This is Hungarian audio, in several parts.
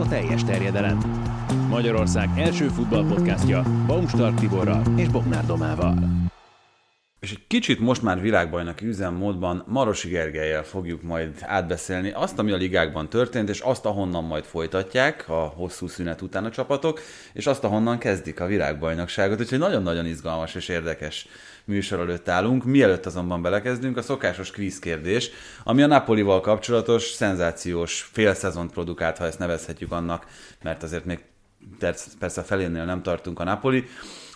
a teljes terjedelem. Magyarország első futballpodcastja Baumstark Tiborral és Bognár Domával. És egy kicsit most már világbajnoki üzemmódban Marosi Gergelyel fogjuk majd átbeszélni azt, ami a ligákban történt, és azt, ahonnan majd folytatják a hosszú szünet után a csapatok, és azt, ahonnan kezdik a világbajnokságot. Úgyhogy nagyon-nagyon izgalmas és érdekes műsor előtt állunk. Mielőtt azonban belekezdünk, a szokásos kvíz kérdés, ami a Napolival kapcsolatos szenzációs félszezont produkált, ha ezt nevezhetjük annak, mert azért még persze felénél nem tartunk a Napoli.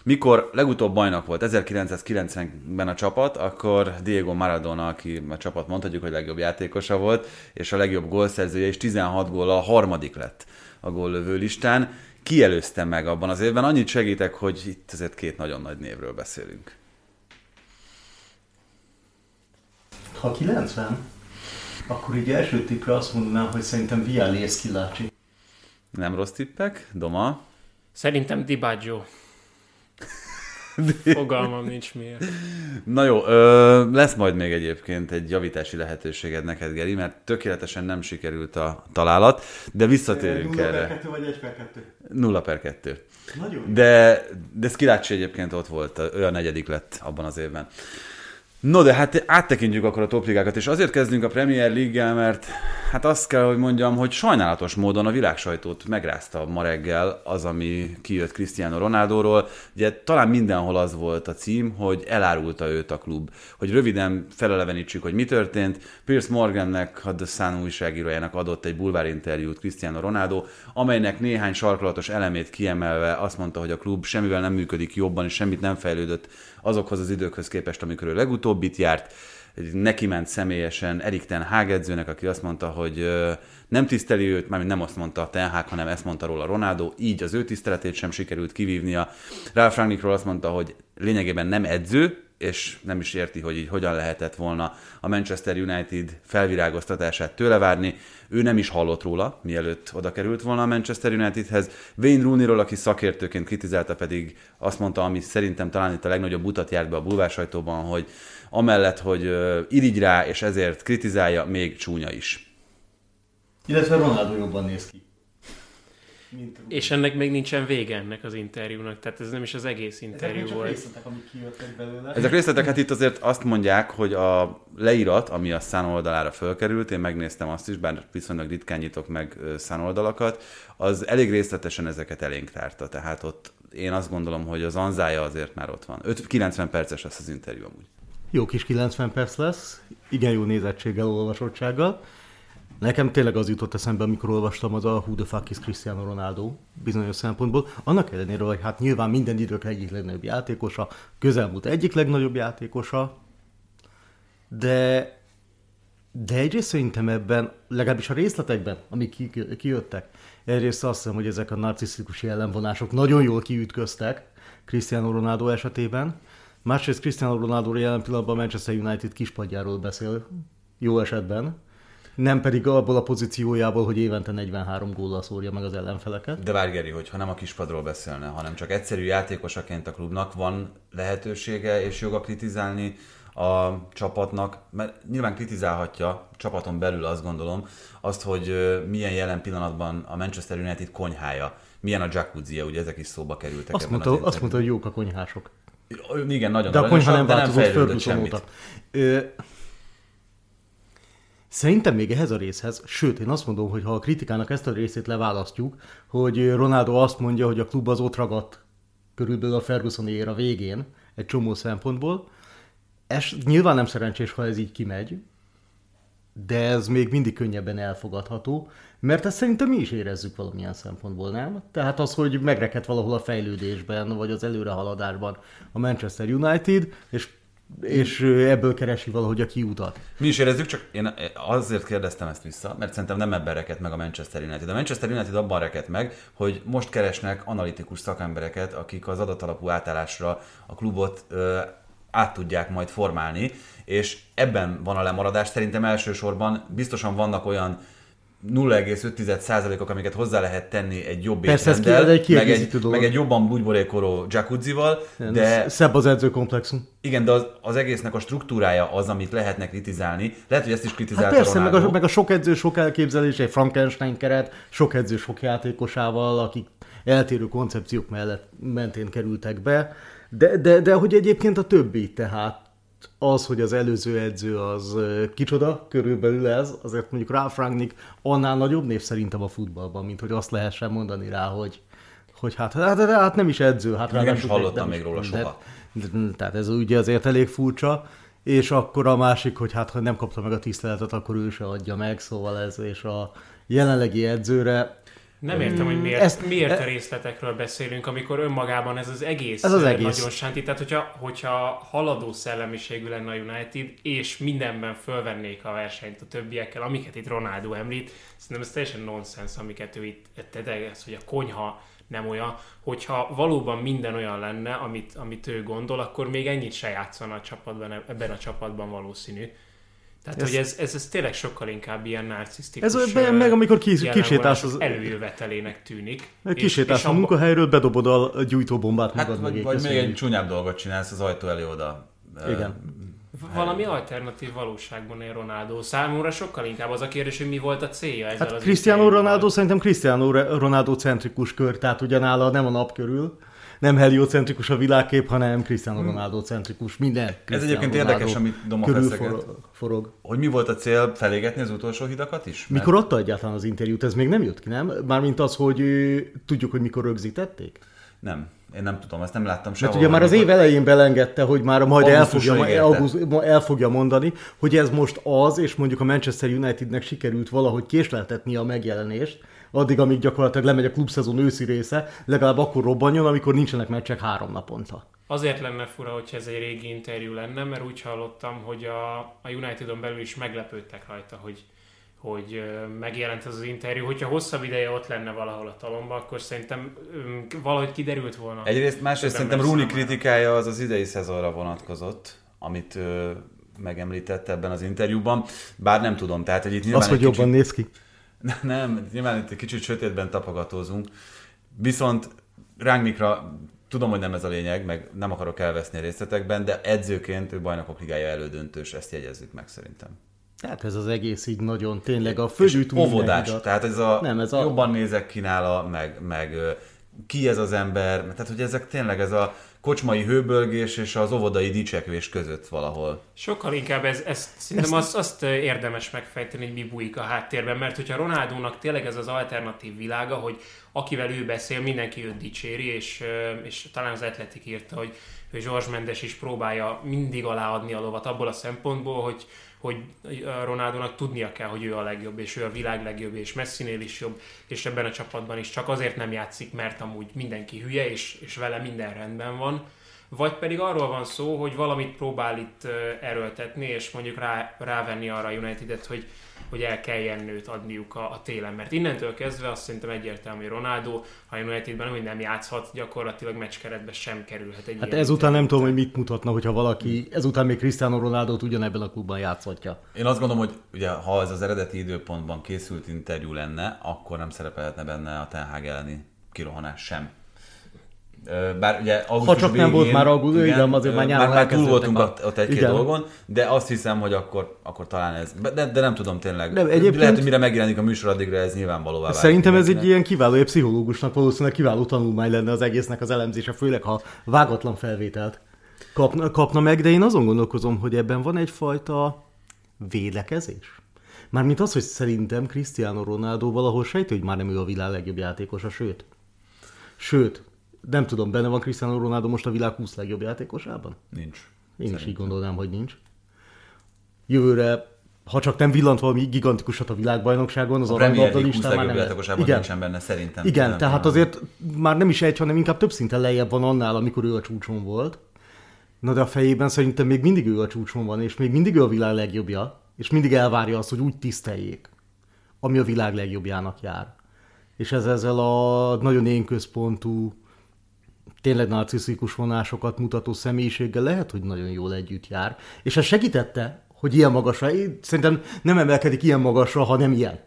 Mikor legutóbb bajnok volt 1990-ben a csapat, akkor Diego Maradona, aki a csapat mondhatjuk, hogy legjobb játékosa volt, és a legjobb gólszerzője is 16 gól a harmadik lett a góllövő listán. Kielőzte meg abban az évben. Annyit segítek, hogy itt azért két nagyon nagy névről beszélünk. Ha 90, akkor így első tippre azt mondanám, hogy szerintem Vialé Eszkilácsi. Nem rossz tippek. Doma? Szerintem Di Baggio. Fogalmam nincs miért. Na jó, ö, lesz majd még egyébként egy javítási lehetőséged neked, Geri, mert tökéletesen nem sikerült a találat, de visszatérünk 0 erre. 0 per 2 vagy 1 per 2? 0 per 2. Nagyon De, de Skilácsi egyébként ott volt, ő a negyedik lett abban az évben. No, de hát áttekintjük akkor a topligákat, és azért kezdünk a Premier League-gel, mert hát azt kell, hogy mondjam, hogy sajnálatos módon a világsajtót megrázta ma reggel az, ami kijött Cristiano Ronaldóról. Ugye talán mindenhol az volt a cím, hogy elárulta őt a klub. Hogy röviden felelevenítsük, hogy mi történt. Pierce Morgannek, a The Sun újságírójának adott egy bulvárinterjút Cristiano Ronaldo, amelynek néhány sarkalatos elemét kiemelve azt mondta, hogy a klub semmivel nem működik jobban, és semmit nem fejlődött azokhoz az időkhöz képest, amikor ő legutóbbit járt. Neki ment személyesen Erik Ten Hag edzőnek, aki azt mondta, hogy nem tiszteli őt, mármint nem azt mondta Ten Hag, hanem ezt mondta róla Ronaldo, így az ő tiszteletét sem sikerült kivívnia. Ralf Rangnickról azt mondta, hogy lényegében nem edző, és nem is érti, hogy így hogyan lehetett volna a Manchester United felvirágoztatását tőle várni. Ő nem is hallott róla, mielőtt oda került volna a Manchester Unitedhez. Wayne Rooneyról, aki szakértőként kritizálta, pedig azt mondta, ami szerintem talán itt a legnagyobb utat járt be a bulvársajtóban, hogy amellett, hogy irigy rá, és ezért kritizálja, még csúnya is. Illetve Ronaldo jobban néz ki. Mint És ennek még nincsen vége ennek az interjúnak, tehát ez nem is az egész Ezek interjú csak volt. részletek, amik kijöttek belőle. Ezek részletek, hát itt azért azt mondják, hogy a leírat, ami a szán oldalára fölkerült, én megnéztem azt is, bár viszonylag ritkán nyitok meg szán oldalakat, az elég részletesen ezeket elénk tárta, tehát ott én azt gondolom, hogy az anzája azért már ott van. 5, 90 perces lesz az interjú amúgy. Jó kis 90 perc lesz, igen jó nézettséggel, olvasottsággal. Nekem tényleg az jutott eszembe, amikor olvastam az a Who the fuck is Cristiano Ronaldo bizonyos szempontból. Annak ellenére, hogy hát nyilván minden idők egyik legnagyobb játékosa, közelmúlt egyik legnagyobb játékosa, de, de egyrészt szerintem ebben, legalábbis a részletekben, amik ki- kijöttek, egyrészt azt hiszem, hogy ezek a narcisztikus jellemvonások nagyon jól kiütköztek Cristiano Ronaldo esetében. Másrészt Cristiano Ronaldo jelen pillanatban Manchester United kispadjáról beszél, jó esetben, nem pedig abból a pozíciójából, hogy évente 43 góllal szórja meg az ellenfeleket. De várj Geri, hogyha nem a kispadról beszélne, hanem csak egyszerű játékosaként a klubnak van lehetősége és joga kritizálni a csapatnak, mert nyilván kritizálhatja csapaton belül azt gondolom, azt, hogy milyen jelen pillanatban a Manchester United konyhája, milyen a jacuzzi ugye ezek is szóba kerültek Azt mondta, az azt mondta, hogy jók a konyhások. Igen, nagyon De a konyha nem változott semmit. óta. Ö, Szerintem még ehhez a részhez, sőt, én azt mondom, hogy ha a kritikának ezt a részét leválasztjuk, hogy Ronaldo azt mondja, hogy a klub az ott ragadt körülbelül a Ferguson éra végén, egy csomó szempontból. Ez nyilván nem szerencsés, ha ez így kimegy, de ez még mindig könnyebben elfogadható, mert ezt szerintem mi is érezzük valamilyen szempontból, nem? Tehát az, hogy megrekedt valahol a fejlődésben, vagy az előrehaladásban a Manchester United, és, és ebből keresi valahogy a kiutat. Mi is érezzük, csak én azért kérdeztem ezt vissza, mert szerintem nem ebben rekedt meg a Manchester United. A Manchester United abban rekedt meg, hogy most keresnek analitikus szakembereket, akik az adatalapú átállásra a klubot ö, át tudják majd formálni, és ebben van a lemaradás. Szerintem elsősorban biztosan vannak olyan 0,5%-ok, amiket hozzá lehet tenni egy jobb Persze, ez egy meg, egy, dolog. meg egy jobban bugyborékoló jacuzzival, De... de Szebb az edzőkomplexum. igen, de az, az egésznek a struktúrája az, amit lehetne kritizálni. Lehet, hogy ezt is Hát kritizálta persze, meg a, meg a sok edző, sok elképzelés, egy Frankenstein keret, sok edző, sok játékosával, akik eltérő koncepciók mellett mentén kerültek be, de, de, de hogy egyébként a többi, tehát az, hogy az előző edző az kicsoda, körülbelül ez, azért mondjuk Ralf Rangnick annál nagyobb név szerintem a futballban, mint hogy azt lehessen mondani rá, hogy, hogy hát, hát, hát, hát nem is edző. Hát Még nem is hallottam nem még róla de- soha. de- Tehát ez ugye azért elég furcsa. És akkor a másik, hogy hát ha nem kapta meg a tiszteletet, akkor ő se adja meg, szóval ez, és a jelenlegi edzőre, Nem értem, hogy miért, Ezt- miért a részletekről beszélünk, amikor önmagában ez az egész, Ez az egész. nagyon sánti. Tehát, hogyha, hogyha haladó szellemiségű lenne a United, és mindenben fölvennék a versenyt a többiekkel, amiket itt Ronaldo említ, szerintem ez teljesen nonsens, amiket ő itt tedegez, hogy a konyha nem olyan, hogyha valóban minden olyan lenne, amit, amit ő gondol, akkor még ennyit se játszana a csapatban, ebben a csapatban valószínű. Tehát, Ez- hogy ez, ez, ez tényleg sokkal inkább ilyen narcisztikus Ez olyan, meg amikor kis, kisétálsz, az, előjövetelének tűnik. És- kisétálsz és a abba- munkahelyről, bedobod a gyújtóbombát Hát, magad vagy, mögé. vagy még egy csúnyább dolgot csinálsz az ajtó elé oda. Igen. Valami alternatív valóságban él Ronaldo. Számomra sokkal inkább az a kérdés, hogy mi volt a célja ezzel Hát az Cristiano. Ronaldo szerintem Cristiano Ronaldo centrikus kör, tehát ugyanála nem a nap körül, nem heliocentrikus a világkép, hanem Cristiano Ronaldo centrikus, minden Cristiano Hmm. egyébként Ronaldo érdekes, amit Doma forog, forog. Hogy mi volt a cél felégetni az utolsó hidakat is? Mert- Mikor adta egyáltalán az interjút? Ez még nem jött ki, nem? Mármint az, hogy tudjuk, hogy mikor rögzítették? Nem, én nem tudom, ezt nem láttam Mert sehol. ugye már az év elején belengedte, hogy már majd el fogja, el fogja mondani, hogy ez most az, és mondjuk a Manchester Unitednek sikerült valahogy késleltetni a megjelenést, addig, amíg gyakorlatilag lemegy a klubszezon őszi része, legalább akkor robbanjon, amikor nincsenek meccsek három naponta. Azért lenne fura, hogyha ez egy régi interjú lenne, mert úgy hallottam, hogy a, a Unitedon belül is meglepődtek rajta, hogy, hogy megjelent ez az interjú. Hogyha hosszabb ideje ott lenne valahol a talomba, akkor szerintem valahogy kiderült volna. Egyrészt, másrészt szerintem számára. kritikája az az idei szezonra vonatkozott, amit ö, megemlítette ebben az interjúban, bár nem tudom, tehát hogy itt nyilván Az, hogy egy jobban néz ki. Nem, nyilván itt egy kicsit sötétben tapogatózunk. Viszont Rangnickra tudom, hogy nem ez a lényeg, meg nem akarok elveszni a részletekben, de edzőként ő bajnokok ligája elődöntős, ezt jegyezzük meg szerintem. Hát ez az egész így nagyon tényleg a És fölgyűjt óvodás, tehát ez a, Nem, ez a- jobban nézek kínála, meg, meg ö, ki ez az ember, tehát hogy ezek tényleg ez a kocsmai hőbölgés és az óvodai dicsekvés között valahol. Sokkal inkább ez, ez szerintem azt, azt érdemes megfejteni, hogy mi bújik a háttérben, mert hogyha Ronaldónak tényleg ez az alternatív világa, hogy akivel ő beszél, mindenki őt dicséri, és, és talán az Atletik írta, hogy, hogy George Mendes is próbálja mindig aláadni a lovat abból a szempontból, hogy, hogy Ronaldónak tudnia kell, hogy ő a legjobb, és ő a világ legjobb, és Messinél is jobb, és ebben a csapatban is csak azért nem játszik, mert amúgy mindenki hülye, és, és vele minden rendben van. Vagy pedig arról van szó, hogy valamit próbál itt erőltetni, és mondjuk rá, rávenni arra a Unitedet, hogy, hogy el kelljen nőt adniuk a, a télen. Mert innentől kezdve azt szerintem egyértelmű, hogy Ronaldo, ha a Unitedben hogy nem játszhat, gyakorlatilag meccskeretbe sem kerülhet egy Hát ilyen ezután nem tudom, hogy mit mutatna, hogyha valaki ezután még Cristiano Ronaldo-t ugyanebben a klubban játszhatja. Én azt gondolom, hogy ugye, ha ez az eredeti időpontban készült interjú lenne, akkor nem szerepelhetne benne a Ten Hag elleni kirohanás sem. Bár ugye augusztus csak nem volt már augusztus, igen, azért ö, már nyáron már, már túl voltunk a- ott, egy-két Igen. dolgon, de azt hiszem, hogy akkor, akkor talán ez, de, de nem tudom tényleg. Nem, egyébként- Lehet, hogy mire megjelenik a műsor, addigra ez nyilvánvalóvá válik Szerintem ez egy ilyen kiváló, egy pszichológusnak valószínűleg kiváló tanulmány lenne az egésznek az elemzése, főleg ha vágatlan felvételt kapna, kapna meg, de én azon gondolkozom, hogy ebben van egyfajta védekezés. Mármint az, hogy szerintem Cristiano Ronaldo valahol sejti, hogy már nem ő a világ legjobb játékosa, sőt. Sőt, nem tudom, benne van Cristiano Ronaldo most a világ 20 legjobb játékosában? Nincs. Én is így gondolnám, hogy nincs. Jövőre, ha csak nem villant valami gigantikusat a világbajnokságon, az aranylabda League 20 listán már nem játékosában Igen. nincsen benne szerintem. Igen, Nem, tehát nem. azért már nem is egy, hanem inkább több szinten lejjebb van annál, amikor ő a csúcson volt. Na de a fejében szerintem még mindig ő a csúcson van, és még mindig ő a világ legjobbja, és mindig elvárja azt, hogy úgy tiszteljék, ami a világ legjobbjának jár. És ez ezzel a nagyon én központú, tényleg narcisztikus vonásokat mutató személyiséggel lehet, hogy nagyon jól együtt jár. És ez segítette, hogy ilyen magasra, én szerintem nem emelkedik ilyen magasra, ha nem ilyen.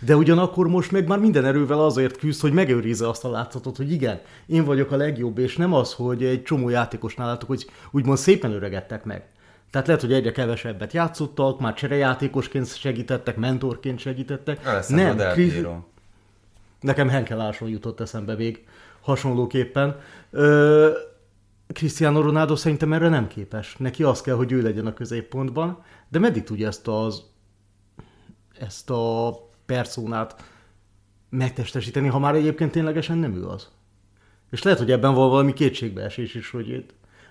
De ugyanakkor most meg már minden erővel azért küzd, hogy megőrizze azt a látszatot, hogy igen, én vagyok a legjobb, és nem az, hogy egy csomó játékosnál látok, hogy úgymond szépen öregedtek meg. Tehát lehet, hogy egyre kevesebbet játszottak, már cserejátékosként segítettek, mentorként segítettek. Nem, Chris... Nekem Henkel Larson jutott eszembe még hasonlóképpen. Ö, Cristiano Ronaldo szerintem erre nem képes. Neki az kell, hogy ő legyen a középpontban, de meddig tudja ezt az ezt a personát megtestesíteni, ha már egyébként ténylegesen nem ő az. És lehet, hogy ebben van valami kétségbeesés is, hogy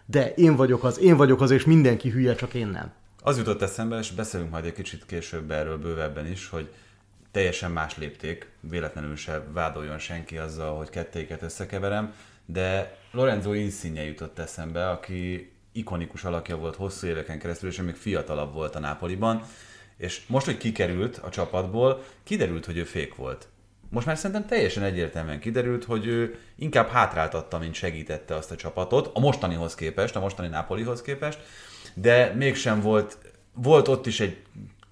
de én vagyok az, én vagyok az, és mindenki hülye, csak én nem. Az jutott eszembe, és beszélünk majd egy kicsit később erről bővebben is, hogy teljesen más lépték, véletlenül se vádoljon senki azzal, hogy kettőiket összekeverem, de Lorenzo Insigne jutott eszembe, aki ikonikus alakja volt hosszú éveken keresztül, és még fiatalabb volt a Nápoliban, és most, hogy kikerült a csapatból, kiderült, hogy ő fék volt. Most már szerintem teljesen egyértelműen kiderült, hogy ő inkább hátráltatta, mint segítette azt a csapatot, a mostanihoz képest, a mostani Napolihoz képest, de mégsem volt, volt ott is egy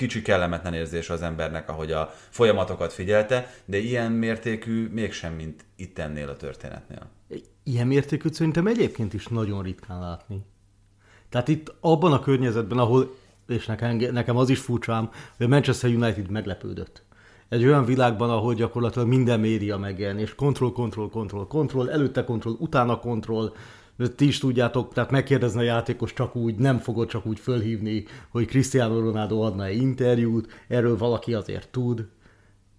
kicsi kellemetlen érzés az embernek, ahogy a folyamatokat figyelte, de ilyen mértékű mégsem, mint itt ennél a történetnél. Ilyen mértékű szerintem egyébként is nagyon ritkán látni. Tehát itt abban a környezetben, ahol, és nekem, nekem az is furcsám, hogy a Manchester United meglepődött. Egy olyan világban, ahol gyakorlatilag minden média megjelent, és kontroll, kontroll, kontroll, kontroll, előtte kontroll, utána kontroll, ti is tudjátok, tehát megkérdezni a játékos csak úgy, nem fogod csak úgy fölhívni, hogy Cristiano Ronaldo adna egy interjút, erről valaki azért tud.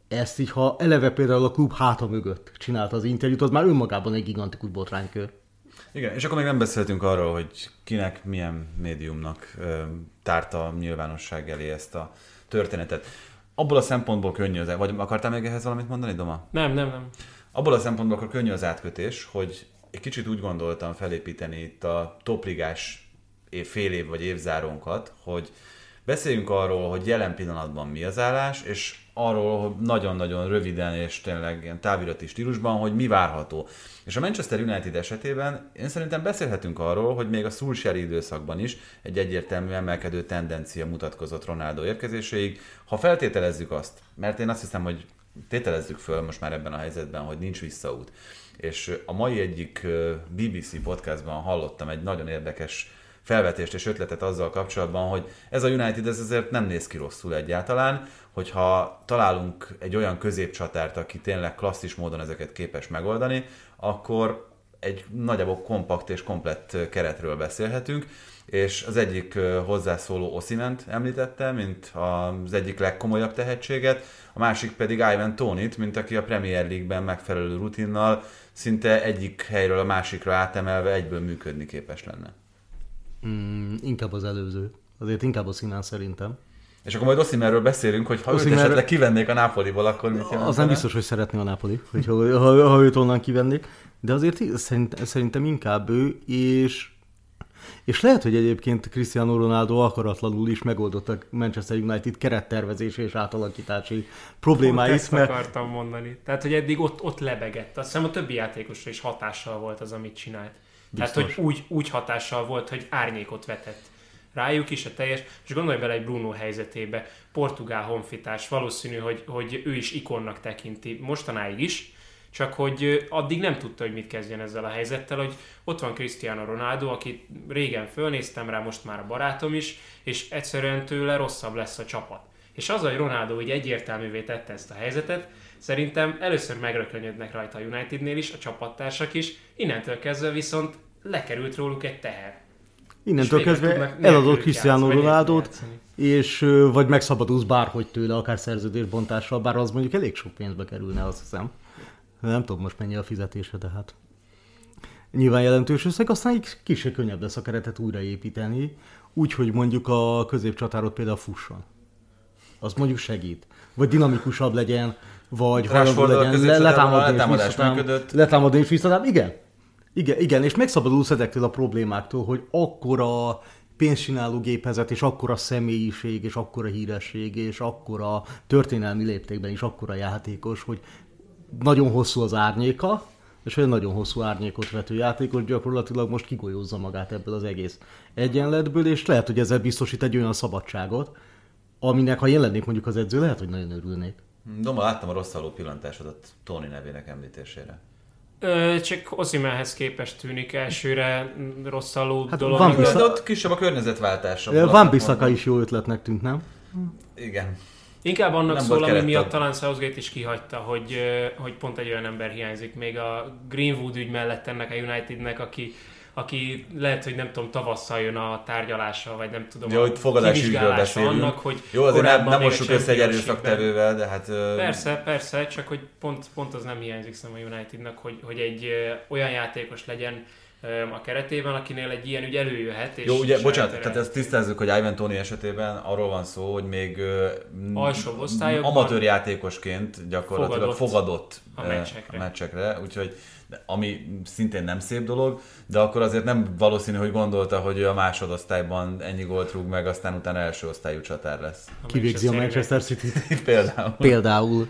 Ezt így, ha eleve például a klub háta mögött csinálta az interjút, az már önmagában egy gigantikus botránykör. Igen, és akkor még nem beszéltünk arról, hogy kinek milyen médiumnak ö, tárta a nyilvánosság elé ezt a történetet. Abból a szempontból könnyű az, vagy akartál még ehhez valamit mondani, Doma? Nem, nem, nem. Abból a szempontból akkor könnyű az átkötés, hogy egy kicsit úgy gondoltam felépíteni itt a topligás év, fél év vagy évzárónkat, hogy beszéljünk arról, hogy jelen pillanatban mi az állás, és arról, hogy nagyon-nagyon röviden és tényleg ilyen távirati stílusban, hogy mi várható. És a Manchester United esetében én szerintem beszélhetünk arról, hogy még a Solskjaer időszakban is egy egyértelmű emelkedő tendencia mutatkozott Ronaldo érkezéséig. Ha feltételezzük azt, mert én azt hiszem, hogy tételezzük föl most már ebben a helyzetben, hogy nincs visszaút. És a mai egyik BBC podcastban hallottam egy nagyon érdekes felvetést és ötletet azzal kapcsolatban, hogy ez a United ez azért nem néz ki rosszul egyáltalán, hogyha találunk egy olyan középcsatárt, aki tényleg klasszis módon ezeket képes megoldani, akkor egy nagyobb kompakt és komplett keretről beszélhetünk, és az egyik hozzászóló Osziment említette, mint az egyik legkomolyabb tehetséget, a másik pedig Ivan Tonit, mint aki a Premier League-ben megfelelő rutinnal szinte egyik helyről a másikra átemelve egyből működni képes lenne. Mm, inkább az előző. Azért inkább a színán szerintem. És akkor majd Oszimmerről beszélünk, hogy ha Oszimmer... őt esetleg kivennék a Nápoliból, akkor mit jelentene? Az nem biztos, hogy szeretné a Nápoli, hogy ha, ha, ha őt onnan kivennék. De azért szerint, szerintem inkább ő, és és lehet, hogy egyébként Cristiano Ronaldo akaratlanul is megoldotta Manchester United kerettervezési és átalakítási problémáit. Pont ezt mert... akartam mondani. Tehát, hogy eddig ott, ott lebegett. Azt hiszem a többi játékosra is hatással volt az, amit csinált. Biztos. Tehát, hogy úgy, úgy hatással volt, hogy árnyékot vetett rájuk is a teljes, és gondolj bele egy Bruno helyzetébe, portugál honfitás, valószínű, hogy, hogy ő is ikonnak tekinti, mostanáig is, csak hogy addig nem tudta, hogy mit kezdjen ezzel a helyzettel, hogy ott van Cristiano Ronaldo, akit régen fölnéztem rá, most már a barátom is, és egyszerűen tőle rosszabb lesz a csapat. És az, hogy Ronaldo így egyértelművé tette ezt a helyzetet, szerintem először megrökönyödnek rajta a Unitednél is, a csapattársak is, innentől kezdve viszont lekerült róluk egy teher. Innentől kezdve eladott Cristiano ronaldo és vagy megszabadulsz bárhogy tőle, akár szerződésbontással, bár az mondjuk elég sok pénzbe kerülne, azt hiszem. Nem tudom most mennyi a fizetése, tehát nyilván jelentős összeg, aztán így kicsit könnyebb lesz a keretet újraépíteni, úgyhogy mondjuk a középcsatárot például fusson. Az mondjuk segít. Vagy dinamikusabb legyen, vagy hajlandó legyen le, letámadni és visszatám, letámadni és visszatám. Igen, igen, igen, és megszabadulsz ezektől a problémáktól, hogy akkora pénzcsináló gépezet, és akkora személyiség, és akkora híresség, és akkora történelmi léptékben is akkora játékos, hogy nagyon hosszú az árnyéka, és olyan nagyon hosszú árnyékot vető játékos gyakorlatilag most kigolyózza magát ebből az egész egyenletből, és lehet, hogy ezzel biztosít egy olyan szabadságot, aminek ha én lennék mondjuk az edző, lehet, hogy nagyon örülnék. Doma, láttam a rossz pillantásodat Tony nevének említésére. Ö, csak Oszimelhez képest tűnik elsőre rosszaló Hát dolog. Van Bissaka- De ott kisebb a környezetváltása. Van Bissaka is jó ötletnek tűnt, nem? Igen. Inkább annak Nem szól, ami miatt talán Southgate is kihagyta, hogy, hogy pont egy olyan ember hiányzik még a Greenwood ügy mellett ennek a Unitednek, aki, aki lehet, hogy nem tudom, tavasszal jön a tárgyalása, vagy nem tudom, a hogy fogadási ügyről beszélünk. annak, hogy Jó, azért nem, nem mossuk össze egy erőszaktevővel, de hát... Persze, persze, csak hogy pont, pont az nem hiányzik szerintem a Unitednak, hogy, hogy egy olyan játékos legyen a keretében, akinél egy ilyen ügy előjöhet. És Jó, ugye, bocsánat, elterel. tehát ezt tisztázzuk, hogy Ivan Tony esetében arról van szó, hogy még Alsóbb osztályokban amatőr játékosként gyakorlatilag fogadott fogadott, a meccsekre. a meccsekre, úgyhogy ami szintén nem szép dolog, de akkor azért nem valószínű, hogy gondolta, hogy ő a másodosztályban ennyi gólt rúg meg, aztán utána első osztályú csatár lesz. Kivégzi a Manchester City-t. Például. Például.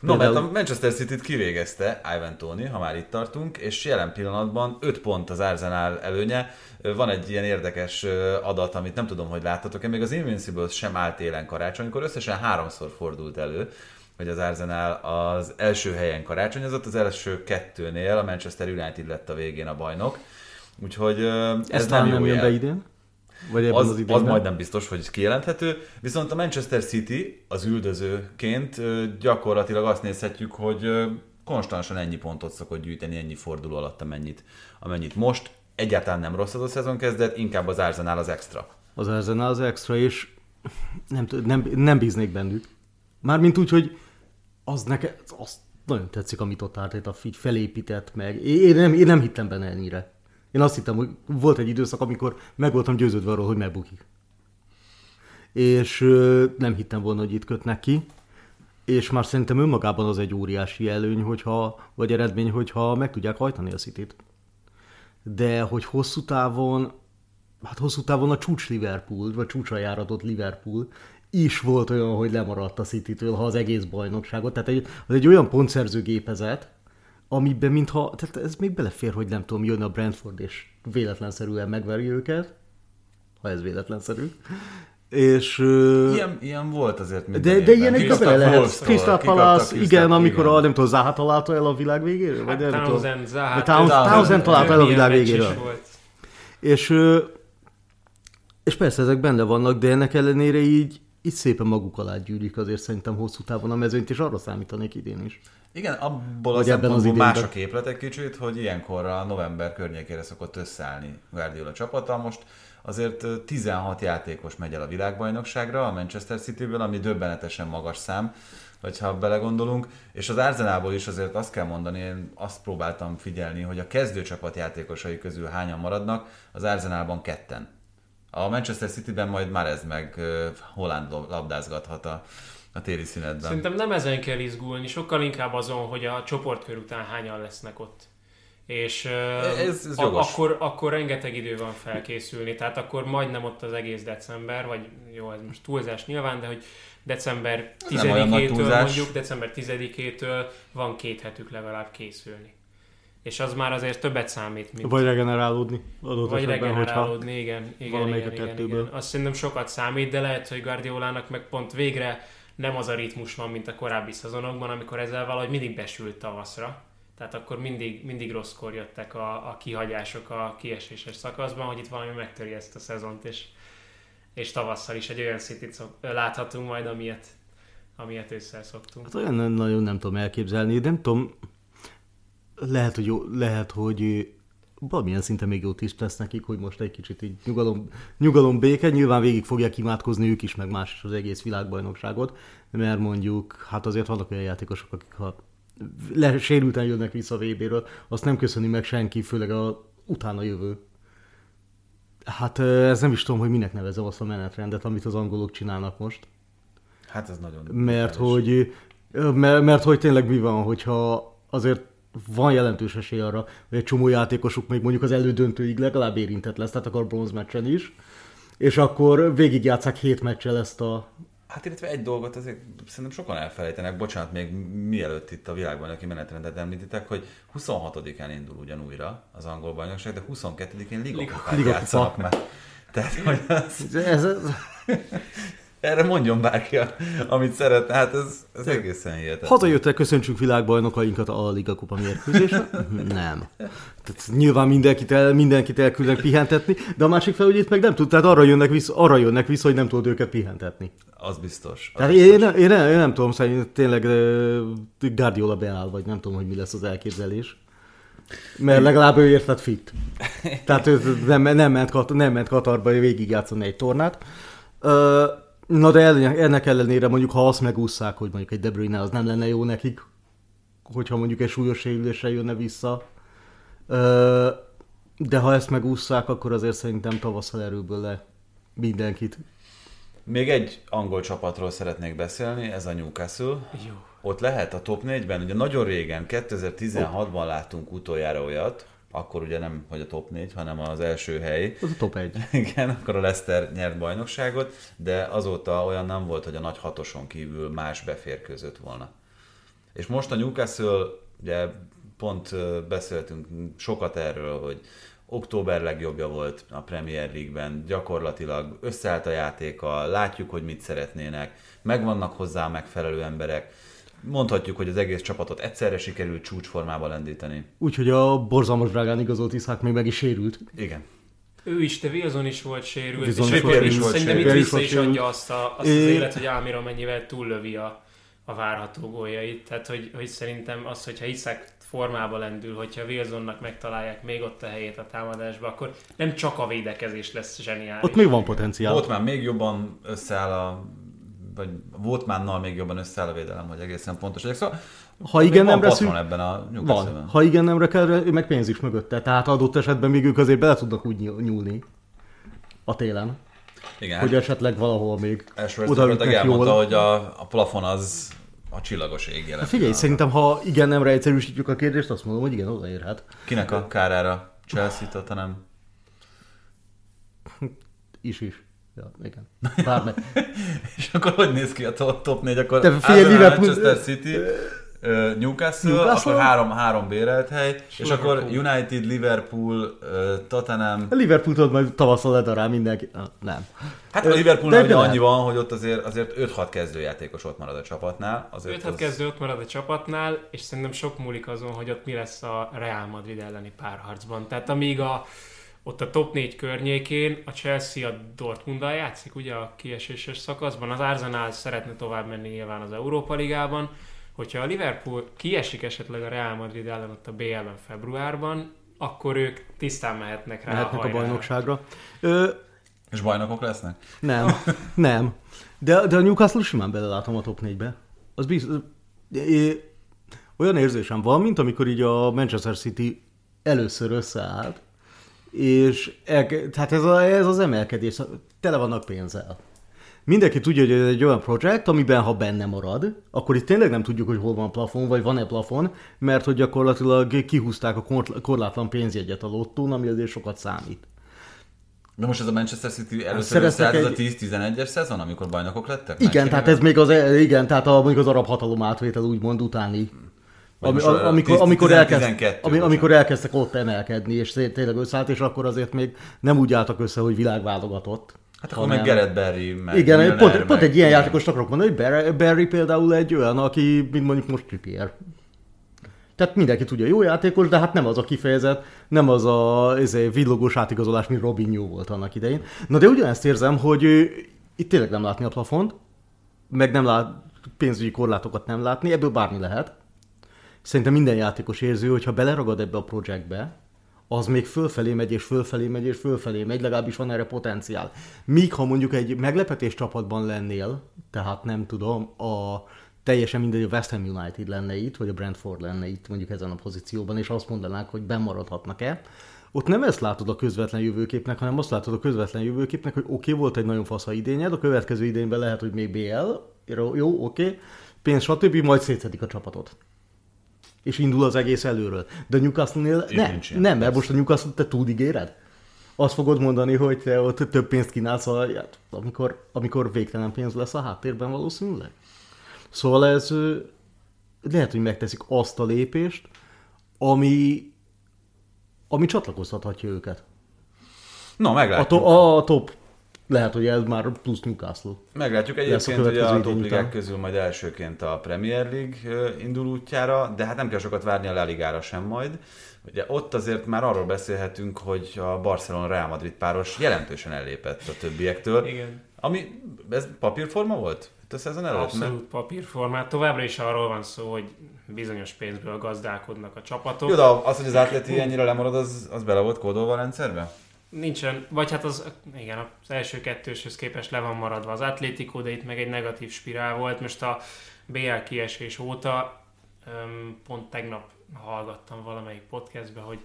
No, mert a Manchester City-t kivégezte Ivan Tony, ha már itt tartunk, és jelen pillanatban 5 pont az Arsenal előnye. Van egy ilyen érdekes adat, amit nem tudom, hogy láttatok-e, még az Invincible sem állt élen karácsonykor, összesen háromszor fordult elő, hogy az Arsenal az első helyen karácsonyozott, az első kettőnél a Manchester United lett a végén a bajnok. Úgyhogy ez, Ez nem nem jön jel. be idén? Vagy ebben az, Az, az az majdnem biztos, hogy kijelenthető. Viszont a Manchester City az üldözőként gyakorlatilag azt nézhetjük, hogy konstansan ennyi pontot szokott gyűjteni, ennyi forduló alatt, amennyit, amennyit most. Egyáltalán nem rossz az a szezon kezdet, inkább az Arsenal az extra. Az Arsenal az extra, és nem, nem, nem bíznék bennük. Mármint úgy, hogy az nekem, azt nagyon tetszik, amit ott Arteta így felépített meg. Én nem, én nem hittem benne ennyire. Én azt hittem, hogy volt egy időszak, amikor meg voltam győződve arról, hogy megbukik. És nem hittem volna, hogy itt kötnek ki. És már szerintem önmagában az egy óriási előny, hogyha, vagy eredmény, hogyha meg tudják hajtani a City-t. De hogy hosszú távon, hát hosszú távon a csúcs Liverpool, vagy csúcsra járatott Liverpool is volt olyan, hogy lemaradt a City-től, ha az egész bajnokságot. Tehát egy, az egy olyan pontszerző gépezet, amiben mintha, tehát ez még belefér, hogy nem tudom, jön a Brentford és véletlenszerűen megveri őket, ha ez véletlenszerű. És... ö, Ilyen, ilyen volt azért minden de, de ilyenek bele lehet. Crystal Palace, igen, amikor igen. a, nem tudom, Zaha találta el a világ végéről? Hát vagy. Townsend, Zaha, Townsend találta el a világ végéről. És, ö, és persze ezek benne vannak, de ennek ellenére így, így szépen maguk alá gyűlik azért szerintem hosszú távon a mezőnyt, és arra számítanék idén is. Igen, abból a Vagy ebben az szempontból más a képlet egy kicsit, hogy ilyenkor a november környékére szokott összeállni Guardiola csapata. Most azért ö, 16 játékos megy el a világbajnokságra a Manchester City-ből, ami döbbenetesen magas szám, hogyha belegondolunk, és az Arsenalból is azért azt kell mondani, én azt próbáltam figyelni, hogy a kezdőcsapat játékosai közül hányan maradnak, az Arsenalban ketten. A Manchester City-ben majd már ez meg Holland labdázgathat a, a téli szünetben. Szerintem nem ezen kell izgulni, sokkal inkább azon, hogy a csoportkör után hányan lesznek ott. És Ez- ez a- akkor, akkor rengeteg idő van felkészülni, tehát akkor majdnem ott az egész december, vagy jó, ez most túlzás nyilván, de hogy december Ez nem olyan nagy 10-től túlzás. mondjuk, december 10-től van két hetük legalább készülni. És az már azért többet számít, mint Vagy regenerálódni adott vagy esetben, hogyha... regenerálódni, igen. igen, valamelyik igen, a kettőből. igen. Azt szerintem sokat számít, de lehet, hogy Guardiolának meg pont végre nem az a ritmus van, mint a korábbi szezonokban, amikor ezzel valahogy mindig besült tavaszra. Tehát akkor mindig, mindig rosszkor jöttek a, a kihagyások a kieséses szakaszban, hogy itt valami megtöri ezt a szezont, és, és tavasszal is egy olyan city láthatunk majd, amilyet, amilyet ősszel szoktunk. Hát olyan nagyon nem tudom elképzelni, nem tudom, lehet, hogy, jó, lehet, hogy valamilyen szinten még jót is tesz nekik, hogy most egy kicsit így nyugalom, nyugalom béke, nyilván végig fogják imádkozni ők is, meg más is az egész világbajnokságot, mert mondjuk, hát azért vannak olyan játékosok, akik ha le, sérülten jönnek vissza a VB-ről, azt nem köszöni meg senki, főleg a utána jövő. Hát ez nem is tudom, hogy minek nevezem azt a menetrendet, amit az angolok csinálnak most. Hát ez nagyon... Mert hogy, mert, mert hogy tényleg mi van, hogyha azért van jelentős esély arra, hogy egy csomó játékosuk még mondjuk az elődöntőig legalább érintett lesz, tehát akkor bronz meccsen is, és akkor végigjátszák hét meccsel ezt a... Hát illetve egy dolgot azért szerintem sokan elfelejtenek, bocsánat, még mielőtt itt a világbajnoki menetrendet említitek, hogy 26-án indul ugyan újra az angol bajnokság, de 22-én ligakupát Ligakupa. játszanak már. Tehát, hogy az, Ez, ez, Erre mondjon bárki, amit szeretne. Hát ez, ez egészen hihetetlen. Hazajöttek, köszöntsük világbajnokainkat a Liga Kupa mérkőzésre? Nem. Tehát nyilván mindenkit, el, mindenkit elküldnek pihentetni, de a másik fel, hogy itt meg nem tud, tehát arra jönnek vissza, arra jönnek vissza hogy nem tudod őket pihentetni. Az biztos. Az Tehát biztos. én, én, nem, én nem tudom, szerintem tényleg uh, Guardiola beáll, vagy nem tudom, hogy mi lesz az elképzelés. Mert legalább ő érted fit. Tehát ő nem, nem, ment, Kat- nem ment Katarba végigjátszani egy tornát. Ö, Na de ennek ellenére mondjuk, ha azt megúszszák, hogy mondjuk egy De Bruyne az nem lenne jó nekik, hogyha mondjuk egy súlyos sérülésre jönne vissza. De ha ezt megúszszák, akkor azért szerintem tavasszal erőből le mindenkit. Még egy angol csapatról szeretnék beszélni, ez a Newcastle. Jó. Ott lehet a top 4-ben, ugye nagyon régen, 2016-ban láttunk utoljára olyat, akkor ugye nem, hogy a top 4, hanem az első hely. Az a top 1. Igen, akkor a Leicester nyert bajnokságot, de azóta olyan nem volt, hogy a nagy hatoson kívül más beférkőzött volna. És most a Newcastle, ugye pont beszéltünk sokat erről, hogy október legjobbja volt a Premier League-ben, gyakorlatilag összeállt a játéka, látjuk, hogy mit szeretnének, megvannak hozzá megfelelő emberek, mondhatjuk, hogy az egész csapatot egyszerre sikerült csúcsformába lendíteni. Úgyhogy a borzalmas drágán igazolt Iszák még meg is sérült. Igen. Ő is, de Wilson is volt sérült, Wilson és is volt is sérült. szerintem itt vissza volt is adja azt, a, azt az élet, hogy Ámira mennyivel túllövi a, a várható góljait. Tehát, hogy, hogy szerintem az, hogyha Iszák formába lendül, hogyha Wilsonnak megtalálják még ott a helyét a támadásba, akkor nem csak a védekezés lesz zseniális. Ott még van potenciál. Volt már még jobban összeáll a vagy Voltmánnal még jobban összeáll a védelem, hogy egészen pontos legyek. Szóval Ha igen, nem reszünk, ebben a van. Ha igen nemre kell, meg pénz is mögötte. Tehát adott esetben még ők azért bele tudnak úgy nyúl- nyúlni a télen, Igen, hogy esetleg valahol még oda elmondta, hogy a, a plafon az a csillagos ég jelen Hát figyelj, pillanatban. szerintem ha igen nemre egyszerűsítjük a kérdést, azt mondom, hogy igen, odaérhet. Kinek a kárára? Chelsea, hanem Is is. Ja, igen. Bármely. És akkor hogy néz ki a top, top 4? Akkor Te figyelj, Arsenal, Liverpool- Manchester City, Newcastle, Newcastle? akkor három, három bérelt hely, és akkor Liverpool. United, Liverpool, Tottenham. A Liverpool tudod majd tavasszal ledarál mindenki. Nem. Hát a Liverpoolnál de ugye annyi van, hogy ott azért, azért 5-6 kezdőjátékos ott marad a csapatnál. Azért 5 az... kezdő ott marad a csapatnál, és szerintem sok múlik azon, hogy ott mi lesz a Real Madrid elleni párharcban. Tehát amíg a, ott a top 4 környékén a Chelsea a Dortmunddal játszik, ugye a kieséses szakaszban, az Arsenal szeretne tovább menni nyilván az Európa Ligában, hogyha a Liverpool kiesik esetleg a Real Madrid ellen ott a BL-ben februárban, akkor ők tisztán mehetnek rá Mehetnek a hajrára. bajnokságra. Ö, És bajnokok lesznek? nem, nem. De, de a Newcastle simán belelátom a top 4-be. Az biztos. Olyan érzésem van, mint amikor így a Manchester City először összeállt, és el, tehát ez, a, ez az emelkedés, tele vannak pénzzel. Mindenki tudja, hogy ez egy olyan projekt, amiben ha benne marad, akkor itt tényleg nem tudjuk, hogy hol van plafon, vagy van-e plafon, mert hogy gyakorlatilag kihúzták a korl- korlátlan pénzjegyet a lottón, ami azért sokat számít. De most ez a Manchester City először összeállt, ez egy- a 10-11-es szezon, amikor bajnokok lettek? Igen, tehát ez még az, igen, tehát a, mondjuk az arab hatalom átvétel úgymond utáni. Ami, a amikor, 10 amikor, 12 elkezd, ami, amikor elkezdtek ott emelkedni, és té- tényleg összeállt, és akkor azért még nem úgy álltak össze, hogy világválogatott. Hát akkor meg Gareth Barry, meg Igen, Milner, pont, meg- pont egy ilyen igen. játékos akarok mondani, hogy Barry például egy olyan, aki, mint mondjuk most Trippier. Tehát mindenki tudja, jó játékos, de hát nem az a kifejezet, nem az a ezért, villogós átigazolás, mint Robinho volt annak idején. Na de ugyanezt érzem, hogy itt tényleg nem látni a plafont, meg nem lát, pénzügyi korlátokat nem látni, ebből bármi lehet. Szerintem minden játékos érzi, hogy ha beleragad ebbe a projektbe, az még fölfelé megy, és fölfelé megy, és fölfelé megy, legalábbis van erre potenciál. Míg ha mondjuk egy meglepetés csapatban lennél, tehát nem tudom, a teljesen mindegy, a West Ham United lenne itt, vagy a Brentford lenne itt mondjuk ezen a pozícióban, és azt mondanák, hogy bemaradhatnak-e, ott nem ezt látod a közvetlen jövőképnek, hanem azt látod a közvetlen jövőképnek, hogy oké, okay, volt egy nagyon fasz idényed, a következő idényben lehet, hogy még BL, jó oké, okay, pénz, stb., majd szétszedik a csapatot és indul az egész előről. De a Newcastle-nél ne, ilyen, nem, mert most a Newcastle te túligéred? Azt fogod mondani, hogy te ott több pénzt kínálsz, a, hát, amikor, amikor végtelen pénz lesz a háttérben valószínűleg. Szóval ez lehet, hogy megteszik azt a lépést, ami, ami csatlakoztathatja őket. No, A, meglátjuk. to, a top lehet, hogy ez már plusz Newcastle. Meglátjuk a egyébként, hogy a idény top ligák után. közül majd elsőként a Premier League indul útjára, de hát nem kell sokat várni a La Ligára sem majd. Ugye ott azért már arról beszélhetünk, hogy a Barcelona-Real Madrid páros jelentősen ellépett a többiektől. Igen. Ami, ez papírforma volt? Itt a szezon előtt? Abszolút papírformát. Továbbra is arról van szó, hogy bizonyos pénzből gazdálkodnak a csapatok. Jó, de az, hogy az Atleti ennyire lemarad, az, az bele volt kódolva a rendszerbe? Nincsen, vagy hát az, igen, az első kettőshöz képest le van maradva az Atlético, de itt meg egy negatív spirál volt. Most a BL kiesés óta, pont tegnap hallgattam valamelyik podcastbe, hogy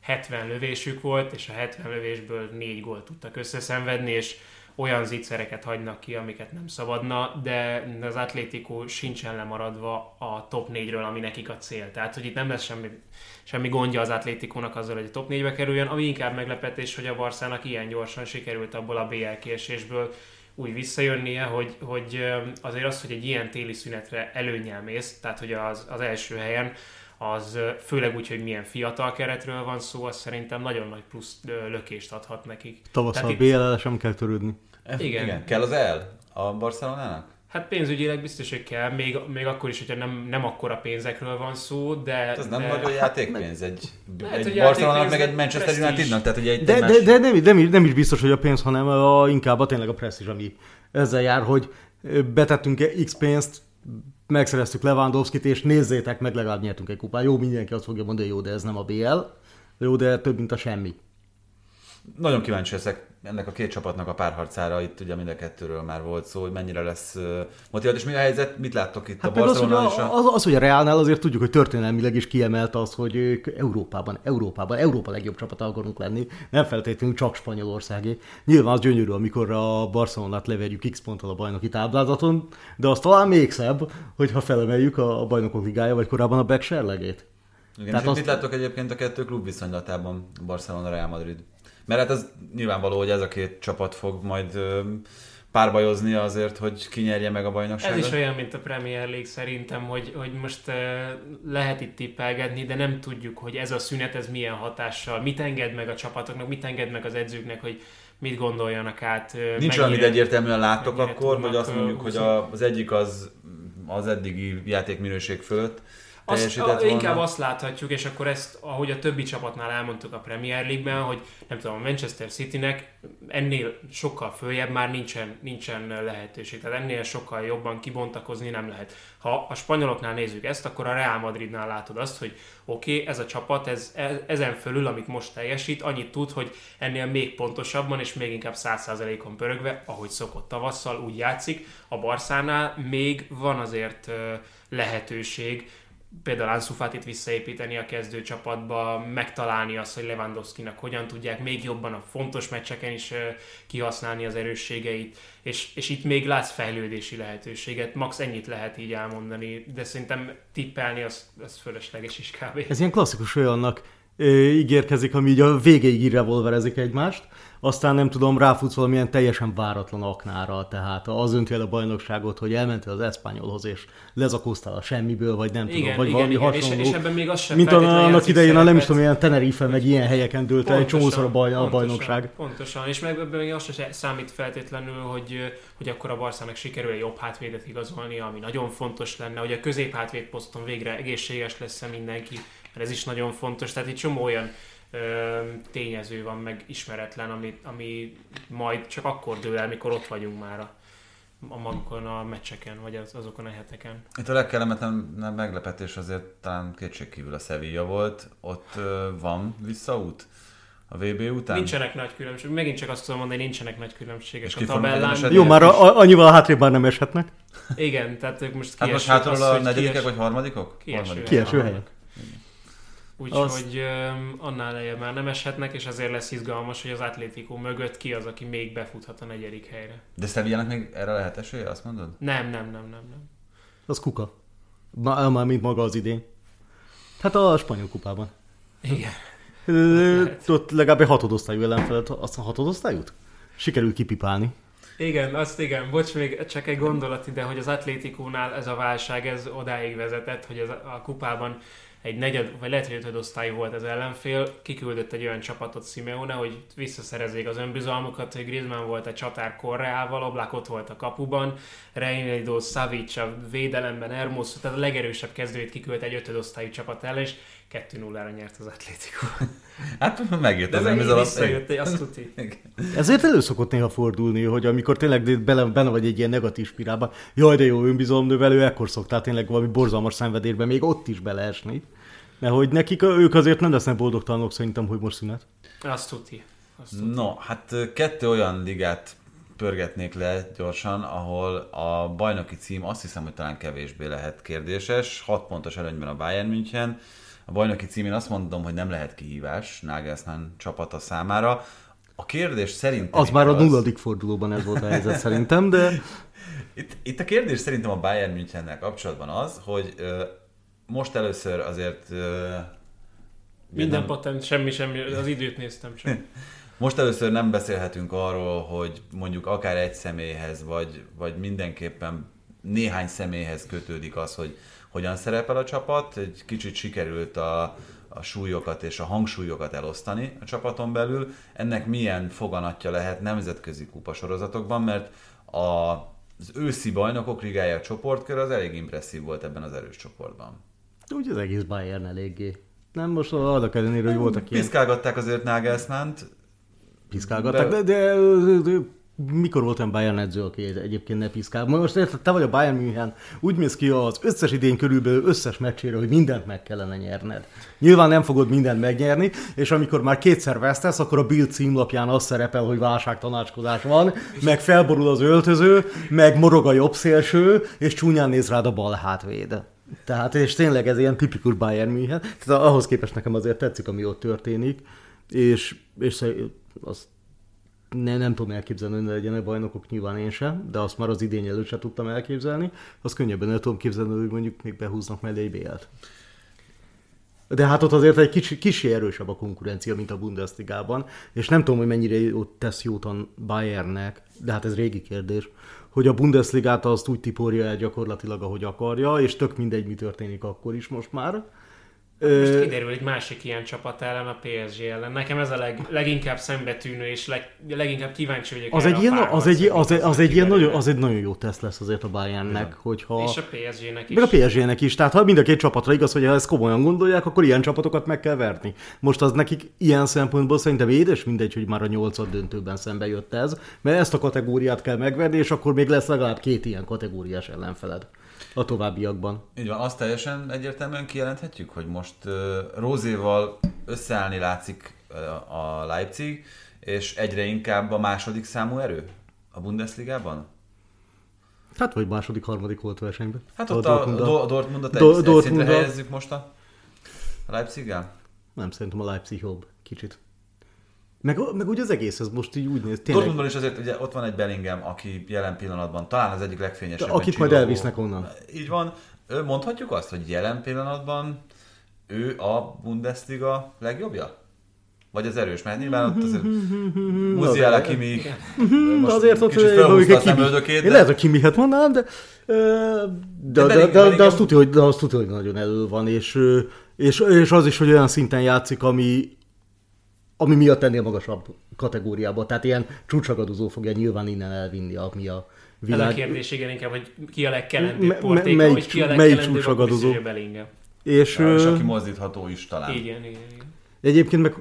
70 lövésük volt, és a 70 lövésből 4 gólt tudtak összeszenvedni, és olyan zicsereket hagynak ki, amiket nem szabadna, de az Atlético sincsen lemaradva a top 4-ről, ami nekik a cél. Tehát, hogy itt nem lesz semmi, semmi gondja az Atlétikónak azzal, hogy a top 4-be kerüljön, ami inkább meglepetés, hogy a Barszának ilyen gyorsan sikerült abból a BL kiesésből úgy visszajönnie, hogy, hogy azért az, hogy egy ilyen téli szünetre előnyel mész, tehát hogy az, az első helyen, az főleg úgy, hogy milyen fiatal keretről van szó, az szerintem nagyon nagy plusz lökést adhat nekik. Tavasszal itt- BL-el sem kell törődni. Igen. Igen. Kell az el a Barcelonának? Hát pénzügyileg biztos, hogy kell, még, még akkor is, hogyha nem, nem akkora pénzekről van szó, de... Hát Ez nem de, nagyon játékpénz egy, Lehet, hogy egy Barcelonának, meg egy Manchester. Unitednak, tehát ugye egy De, egymás- de, de nem, nem, is- nem is biztos, hogy a pénz, hanem a, inkább a tényleg a presztízs, ami ezzel jár, hogy betettünk X pénzt, megszereztük Lewandowski-t, és nézzétek meg, legalább nyertünk egy kupát. Jó, mindenki azt fogja mondani, jó, de ez nem a BL. Jó, de több, mint a semmi. Nagyon kíváncsi leszek ennek a két csapatnak a párharcára, itt ugye mind a kettőről már volt szó, hogy mennyire lesz motivált, és mi a helyzet, mit láttok itt Hát a például az, hogy Barcelona a, az, az, hogy a Realnál azért tudjuk, hogy történelmileg is kiemelt az, hogy ők Európában, Európában, Európa legjobb csapata akarunk lenni, nem feltétlenül csak Spanyolországé. Nyilván az gyönyörű, amikor a Barcelonát leverjük X ponttal a bajnoki táblázaton, de az talán még szebb, hogyha felemeljük a, a bajnokok ligája, vagy korábban a Beck serlegét. Igen, Tehát és azt- mit láttok egyébként a kettő klub viszonylatában, Barcelona-Real Madrid? Mert hát ez nyilvánvaló, hogy ez a két csapat fog majd párbajozni azért, hogy kinyerje meg a Ez bajnokságot. is olyan, mint a Premier League szerintem, hogy, hogy most uh, lehet itt tippelgetni, de nem tudjuk, hogy ez a szünet, ez milyen hatással, mit enged meg a csapatoknak, mit enged meg az edzőknek, hogy mit gondoljanak át. Nincs mennyire- olyan, amit egyértelműen láttok akkor, hogy azt mondjuk, hogy a, az egyik az az eddigi játékminőség fölött Azt, a, volna. inkább azt láthatjuk, és akkor ezt, ahogy a többi csapatnál elmondtuk a Premier League-ben, hogy nem tudom, a Manchester Citynek ennél sokkal följebb már nincsen, nincsen lehetőség. Tehát ennél sokkal jobban kibontakozni nem lehet. Ha a spanyoloknál nézzük ezt, akkor a Real Madridnál látod azt, hogy oké, okay, ez a csapat, ez, e- ezen fölül, amit most teljesít, annyit tud, hogy ennél még pontosabban és még inkább 100%-on pörögve, ahogy szokott tavasszal, úgy játszik. A Barszánál még van azért lehetőség, például Ansu Fatit visszaépíteni a kezdőcsapatba, megtalálni azt, hogy Lewandowski-nak hogyan tudják még jobban a fontos meccseken is kihasználni az erősségeit, és, és itt még látsz fejlődési lehetőséget, max ennyit lehet így elmondani, de szerintem tippelni az, az fölösleges is kb. Ez ilyen klasszikus olyannak ígérkezik, ami így a végéig így revolverezik egymást, aztán nem tudom, ráfutsz valamilyen teljesen váratlan aknára, tehát az önti el a bajnokságot, hogy elmentél az Eszpányolhoz, és lezakoztál a semmiből, vagy nem tudom, Igen, vagy igen, valami igen, és, hasonló. és ebben még az sem Mint annak idején, a nem is tudom, ilyen Tenerife, meg ilyen helyeken dőlt el egy csomószor a, baj, a pontosan, bajnokság. Pontosan, és meg ebben még azt sem számít feltétlenül, hogy, hogy akkor a Barszának sikerül egy jobb hátvédet igazolni, ami nagyon fontos lenne, hogy a középhátvéd poszton végre egészséges lesz mindenki, mert ez is nagyon fontos, tehát egy csomó olyan ö, tényező van meg ismeretlen, ami, ami majd csak akkor dől el, mikor ott vagyunk már a, a magukon a meccseken, vagy az, azokon a heteken. Itt a legkellemetlenebb meglepetés azért talán kétségkívül a Sevilla volt. Ott ö, van visszaút a VB után? Nincsenek nagy különbségek, megint csak azt tudom mondani, nincsenek nagy különbségek És a tabellán. Jó, már a, a, annyival hátrébb már nem eshetnek. Igen, tehát ők most Hát most kieső- hátról a negyedikek kies- vagy harmadikok? kieső Harmadik. Kieső helyen. Úgyhogy öm, annál lejjebb már nem eshetnek, és azért lesz izgalmas, hogy az Atlético mögött ki az, aki még befuthat a negyedik helyre. De Sevillának még erre lehet esélye, azt mondod? Nem, nem, nem, nem, nem. Az kuka. Már, már mint maga az idén. Hát a spanyol kupában. Igen. Ott legalább egy hatodosztályú ellenfelet, azt a hatodosztályút? Sikerült kipipálni. Igen, azt igen. Bocs, még csak egy gondolat ide, hogy az Atlétikónál ez a válság, ez odáig vezetett, hogy ez a kupában egy negyed, vagy lehet, hogy ötöd osztály volt az ellenfél, kiküldött egy olyan csapatot Simeone, hogy visszaszerezzék az önbizalmukat, hogy Griezmann volt a csatár Korreával, Oblak ott volt a kapuban, Reinaldo, Savic a védelemben, Ermos, tehát a legerősebb kezdőjét kiküldött egy ötöd osztályú csapat ellen, és 2-0-ra nyert az Atlético. Hát megjött De az ez önbizalom. visszajött, azt tudti. Ezért elő szokott néha fordulni, hogy amikor tényleg bele, benne vagy egy ilyen negatív spirálban, jaj, de jó önbizalomnövelő, ekkor szoktál tényleg valami borzalmas szenvedésbe még ott is beleesni. Mert hogy nekik, ők azért nem lesznek boldogtalanok szerintem, hogy most szünet. Azt tudti. No, hát kettő olyan ligát pörgetnék le gyorsan, ahol a bajnoki cím azt hiszem, hogy talán kevésbé lehet kérdéses. 6 pontos előnyben a Bayern München. A bajnoki címén azt mondom, hogy nem lehet kihívás Nagelsmann csapata számára. A kérdés szerintem... Az már a az- nulladik fordulóban ez volt a helyzet szerintem, de Itt, itt a kérdés szerintem a Bayern Münchennel kapcsolatban az, hogy most először azért ö, Minden nem- patent, semmi, semmi, az időt néztem csak. Most először nem beszélhetünk arról, hogy mondjuk akár egy személyhez, vagy, vagy mindenképpen néhány személyhez kötődik az, hogy hogyan szerepel a csapat. Egy kicsit sikerült a, a súlyokat és a hangsúlyokat elosztani a csapaton belül. Ennek milyen foganatja lehet nemzetközi kupasorozatokban, mert a, az őszi bajnokok ligája csoportkör az elég impresszív volt ebben az erős csoportban. Úgy az egész Bayern eléggé. Nem most annak ellenére, hogy voltak ilyen Piszkálgatták azért Nagelsmann-t, piszkálgatták, De- de, de, de, mikor volt olyan Bayern edző, aki egyébként ne piszkál? Most érted, te vagy a Bayern München, úgy mész ki az összes idén körülbelül összes meccsére, hogy mindent meg kellene nyerned. Nyilván nem fogod mindent megnyerni, és amikor már kétszer vesztesz, akkor a Bild címlapján az szerepel, hogy válságtanácskozás van, meg felborul az öltöző, meg morog a jobb szélső, és csúnyán néz rád a bal hátvéd. Tehát, és tényleg ez ilyen tipikus Bayern München. Tehát ahhoz képest nekem azért tetszik, ami ott történik, és, és azt ne, nem tudom elképzelni, hogy ne legyenek bajnokok, nyilván én sem, de azt már az idény előtt sem tudtam elképzelni. Azt könnyebben el tudom képzelni, hogy mondjuk még behúznak mellé BL-t. De hát ott azért egy kicsi, kicsi erősebb a konkurencia, mint a Bundesligában, és nem tudom, hogy mennyire ott tesz jót a Bayernnek, de hát ez régi kérdés, hogy a Bundesligát azt úgy tiporja el gyakorlatilag, ahogy akarja, és tök mindegy, mi történik akkor is most már. Most kiderül egy másik ilyen csapat ellen, a PSG ellen. Nekem ez a leg, leginkább szembetűnő, és leg, leginkább kíváncsi vagyok Az erre egy, a ilyen, az, egy, az, egy, az, egy ilyen nagyon, az egy nagyon jó teszt lesz azért a Bayernnek, hogyha... És a PSG-nek is. Meg a PSG-nek is, tehát ha mind a két csapatra igaz, hogy ha ezt komolyan gondolják, akkor ilyen csapatokat meg kell verni. Most az nekik ilyen szempontból szerintem édes mindegy, hogy már a nyolcad döntőben szembe jött ez, mert ezt a kategóriát kell megverni, és akkor még lesz legalább két ilyen kategóriás ellenfeled a továbbiakban. Így van, azt teljesen egyértelműen kijelenthetjük, hogy most uh, Rózéval összeállni látszik uh, a Leipzig, és egyre inkább a második számú erő a Bundesligában? Hát vagy második, harmadik volt versenyben. Hát ott a, a, Dortmunddal. a Dortmundot egy, Do- Dortmunddal. helyezzük most a a Leipziggel? Nem, szerintem a Leipzig jobb, kicsit. Meg, meg úgy az egész, ez most így úgy néz, tényleg. Dortmundban is azért ugye ott van egy Bellingham, aki jelen pillanatban talán az egyik legfényesebb. Akit majd elvisznek onnan. Így van. Mondhatjuk azt, hogy jelen pillanatban ő a Bundesliga legjobbja? Vagy az erős? Mert nyilván ott azért Muziala, Kimi, most azért ott kicsit felhúzta a szemöldökét, de- lehet, hogy Kimihet mondanám, de, de, de, de, de, de, azt tudja, hogy, de azt tudja, hogy nagyon elő van, és, és, és az is, hogy olyan szinten játszik, ami, ami miatt ennél magasabb kategóriába. Tehát ilyen csúcsagadozó fogja nyilván innen elvinni, ami a Ez a világ. kérdés, igen, inkább, hogy ki a legkelendőbb me- portéka, melyik hogy ki a legkelendőbb, Bellingham. És, Ja, és aki mozdítható is talán. Igen, igen, igen. Egyébként meg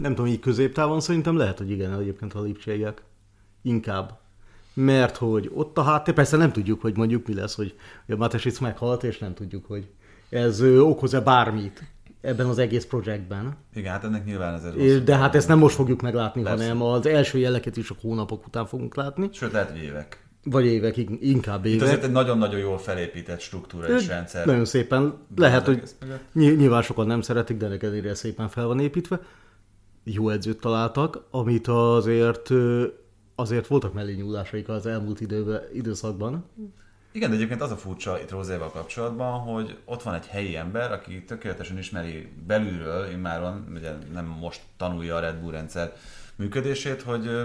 nem tudom, így középtávon szerintem lehet, hogy igen, egyébként a lipségek. Inkább. Mert hogy ott a háttér, persze nem tudjuk, hogy mondjuk mi lesz, hogy, a Matesic meghalt, és nem tudjuk, hogy ez okoz-e bármit ebben az egész projektben. Igen, hát ennek nyilván ez egy De hát ezt nem most fogjuk meglátni, Persze. hanem az első jeleket is a hónapok után fogunk látni, Sőt, lehet, hogy évek. vagy évek, inkább Itt évek. azért egy nagyon-nagyon jól felépített struktúra és rendszer. Nagyon szépen. Lehet, hogy nyilván sokan nem szeretik, de ennek szépen fel van építve. Jó edzőt találtak, amit azért azért voltak mellé nyúlásaik az elmúlt időben, időszakban. Igen, de egyébként az a furcsa itt Rózéval kapcsolatban, hogy ott van egy helyi ember, aki tökéletesen ismeri belülről, immáron, ugye nem most tanulja a Red Bull rendszer működését, hogy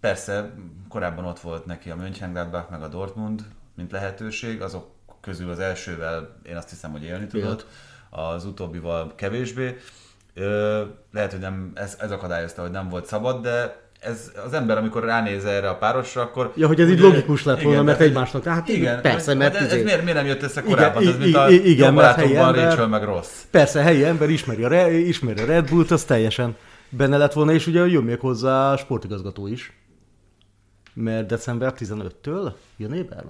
persze korábban ott volt neki a Mönchengladbach meg a Dortmund, mint lehetőség, azok közül az elsővel én azt hiszem, hogy élni tudott. Az utóbbival kevésbé. Lehet, hogy nem, ez, ez akadályozta, hogy nem volt szabad, de ez az ember, amikor ránéz erre a párosra, akkor... Ja, hogy ez így logikus lett volna, mert egymásnak- hát igen, persze, mert ez, ez izé- miért, miért nem jött össze korábban? Igen, ez mint a igen, mert helyi ember- Rachel meg Ross. Persze, helyi ember ismeri a, Re- ismeri a Red Bullt, az teljesen benne lett volna, és ugye jön még hozzá a sportigazgató is. Mert december 15-től jön Éber?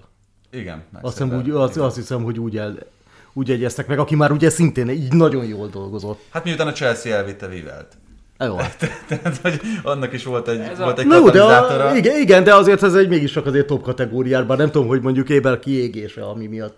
Igen. Azt hiszem, úgy, azt, azt hiszem, hogy úgy, el, úgy egyeztek meg, aki már ugye szintén így nagyon jól dolgozott. Hát miután a Chelsea elvitte Vivelt. Jó. Tehát, hogy annak is volt egy, Ez a- volt egy Na jó, de a, igen, igen, de azért ez egy mégis csak azért top kategóriában. Nem tudom, hogy mondjuk Éber kiégése, ami miatt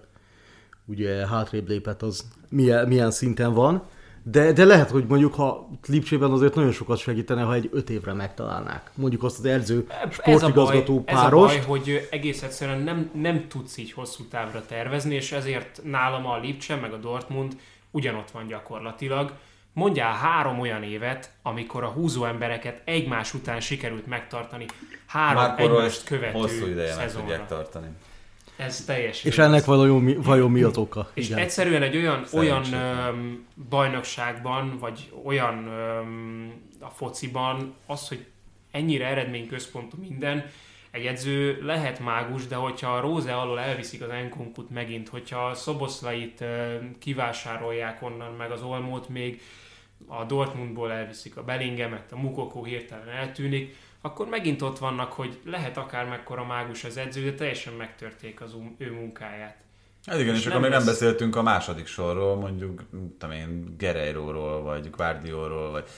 ugye hátrébb lépett, az milyen, milyen szinten van. De, de lehet, hogy mondjuk, ha Lipcsében azért nagyon sokat segítene, ha egy öt évre megtalálnák. Mondjuk azt az edző a, sportigazgató ez a baj, hogy egész egyszerűen nem, nem tudsz így hosszú távra tervezni, és ezért nálam a Lipcse meg a Dortmund ugyanott van gyakorlatilag. Mondjál három olyan évet, amikor a húzó embereket egymás után sikerült megtartani három egymást követő hosszú ideje meg tudják tartani. Ez teljesen És ennek vajon mi, vajon mi az oka? És Igen. egyszerűen egy olyan, olyan öm, bajnokságban, vagy olyan öm, a fociban, az, hogy ennyire eredményközpontú minden, egy edző lehet mágus, de hogyha a Róze alól elviszik az Enkunkut megint, hogyha a Szoboszlait kivásárolják onnan, meg az Olmót még, a Dortmundból elviszik a Bellingemet, a Mukoko hirtelen eltűnik, akkor megint ott vannak, hogy lehet akár mekkora mágus az edző, de teljesen megtörték az ő- ő munkáját. Hát igen, és, És akkor még nem beszéltünk a második sorról, mondjuk, nem tudom én, Gereiróról, vagy Guardióról, vagy...